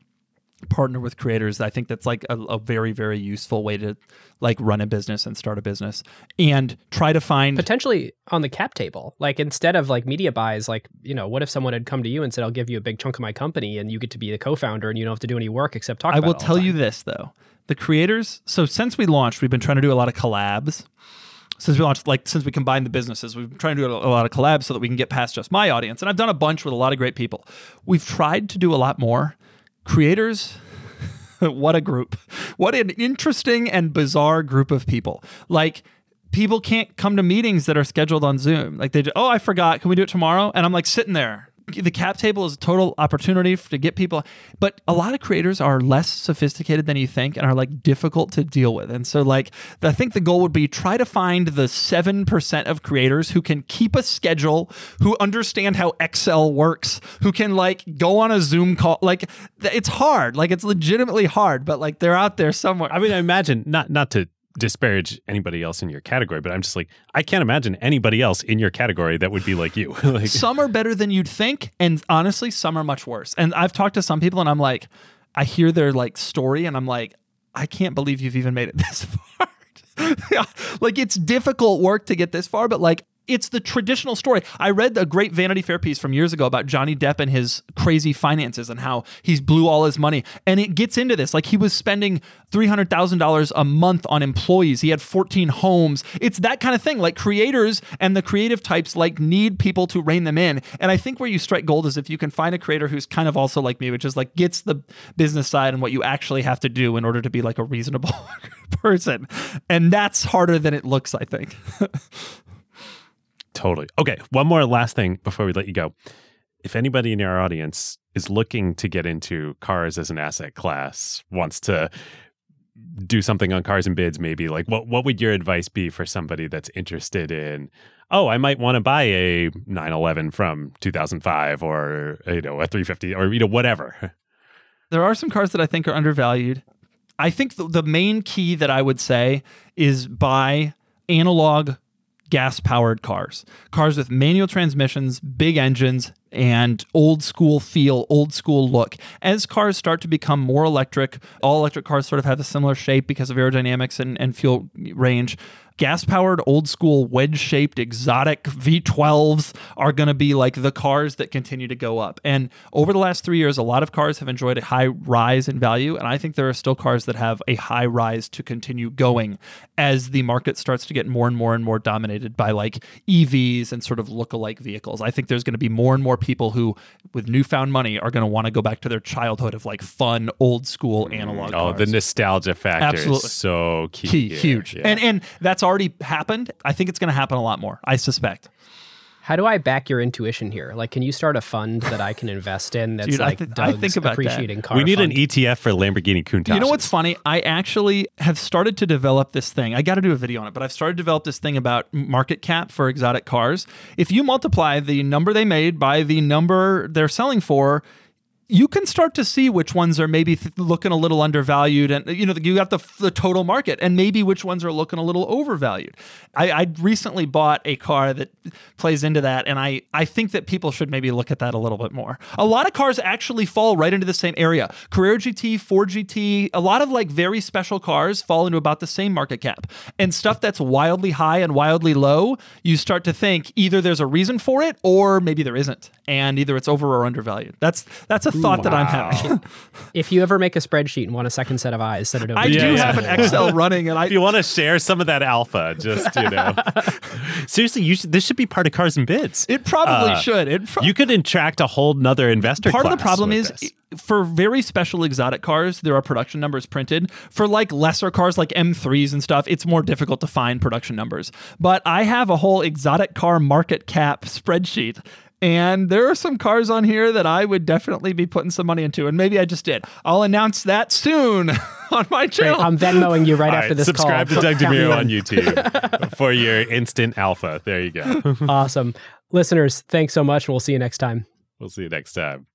partner with creators, I think that's like a, a, very, very useful way to like run a business and start a business and try to find potentially on the cap table. Like instead of like media buys, like, you know, what if someone had come to you and said, I'll give you a big chunk of my company and you get to be the co-founder and you don't have to do any work except talk I will tell you this though. The creators, so since we launched, we've been trying to do a lot of collabs since we launched, like since we combined the businesses, we've been trying to do a lot of collabs so that we can get past just my audience. And I've done a bunch with a lot of great people. We've tried to do a lot more. Creators, (laughs) what a group! What an interesting and bizarre group of people. Like people can't come to meetings that are scheduled on Zoom. Like they, just, oh, I forgot. Can we do it tomorrow? And I'm like sitting there the cap table is a total opportunity to get people but a lot of creators are less sophisticated than you think and are like difficult to deal with. And so like i think the goal would be try to find the 7% of creators who can keep a schedule who understand how excel works who can like go on a zoom call. Like it's hard. Like it's legitimately hard but like they're out there somewhere. I mean i imagine not not to disparage anybody else in your category, but I'm just like, I can't imagine anybody else in your category that would be like you. (laughs) like, some are better than you'd think, and honestly, some are much worse. And I've talked to some people, and I'm like, I hear their like story, and I'm like, I can't believe you've even made it (laughs) this far. (laughs) like it's difficult work to get this far, but like it's the traditional story. I read a great Vanity Fair piece from years ago about Johnny Depp and his crazy finances and how he's blew all his money. And it gets into this. Like he was spending $300,000 a month on employees. He had 14 homes. It's that kind of thing. Like creators and the creative types like need people to rein them in. And I think where you strike gold is if you can find a creator who's kind of also like me, which is like gets the business side and what you actually have to do in order to be like a reasonable (laughs) person. And that's harder than it looks, I think. (laughs) Totally. Okay. One more last thing before we let you go. If anybody in our audience is looking to get into cars as an asset class, wants to do something on cars and bids, maybe like what what would your advice be for somebody that's interested in? Oh, I might want to buy a 911 from 2005 or you know a 350 or you know whatever. (laughs) There are some cars that I think are undervalued. I think the, the main key that I would say is buy analog gas powered cars. Cars with manual transmissions, big engines, and old school feel, old school look. As cars start to become more electric, all electric cars sort of have a similar shape because of aerodynamics and, and fuel range gas powered, old school, wedge shaped, exotic V12s are going to be like the cars that continue to go up. And over the last three years, a lot of cars have enjoyed a high rise in value. And I think there are still cars that have a high rise to continue going as the market starts to get more and more and more dominated by like EVs and sort of look-alike vehicles. I think there's going to be more and more people who, with newfound money, are going to want to go back to their childhood of like fun, old school mm, analog. Oh, cars. the nostalgia factor Absolutely. is so key. key huge. Yeah. And and that's already happened. I think it's going to happen a lot more. I suspect. How do I back your intuition here? Like, can you start a fund that I can invest in that's Dude, like I, th- I think about appreciating that. car? We need fund? an ETF for Lamborghini Countach. You know what's funny? I actually have started to develop this thing. I got to do a video on it, but I've started to develop this thing about market cap for exotic cars. If you multiply the number they made by the number they're selling for, you can start to see which ones are maybe th- looking a little undervalued and you know you got the, the total market and maybe which ones are looking a little overvalued. I, I recently bought a car that plays into that and I, I think that people should maybe look at that a little bit more. A lot of cars actually fall right into the same area. Carrera GT Ford GT a lot of like very special cars fall into about the same market cap. And stuff that's wildly high and wildly low you start to think either there's a reason for it or maybe there isn't. And either it's over or undervalued. That's that's a thought that I'm having. (laughs) If you ever make a spreadsheet and want a second set of eyes, send it over. I to do Yeah, have an Excel running, and I If you want to share some of that alpha, just you know, (laughs) seriously, you should, this should be part of Cars and Bids. it probably Uh, should. It pro- You could attract a whole nother investor. part of the problem is this. for very special exotic cars there are production numbers printed for like lesser cars like m3s and stuff it's more difficult to find production numbers but i have a whole exotic car market cap spreadsheet and there are some cars on here that I would definitely be putting some money into, and maybe I just did. I'll announce that soon (laughs) on my Great. channel. I'm Venmoing you right All after right, this subscribe call. to Doug (laughs) Count me on YouTube (laughs) for your instant alpha. There you go. Awesome. Listeners, thanks so much, and we'll see you next time. we'll see you next time.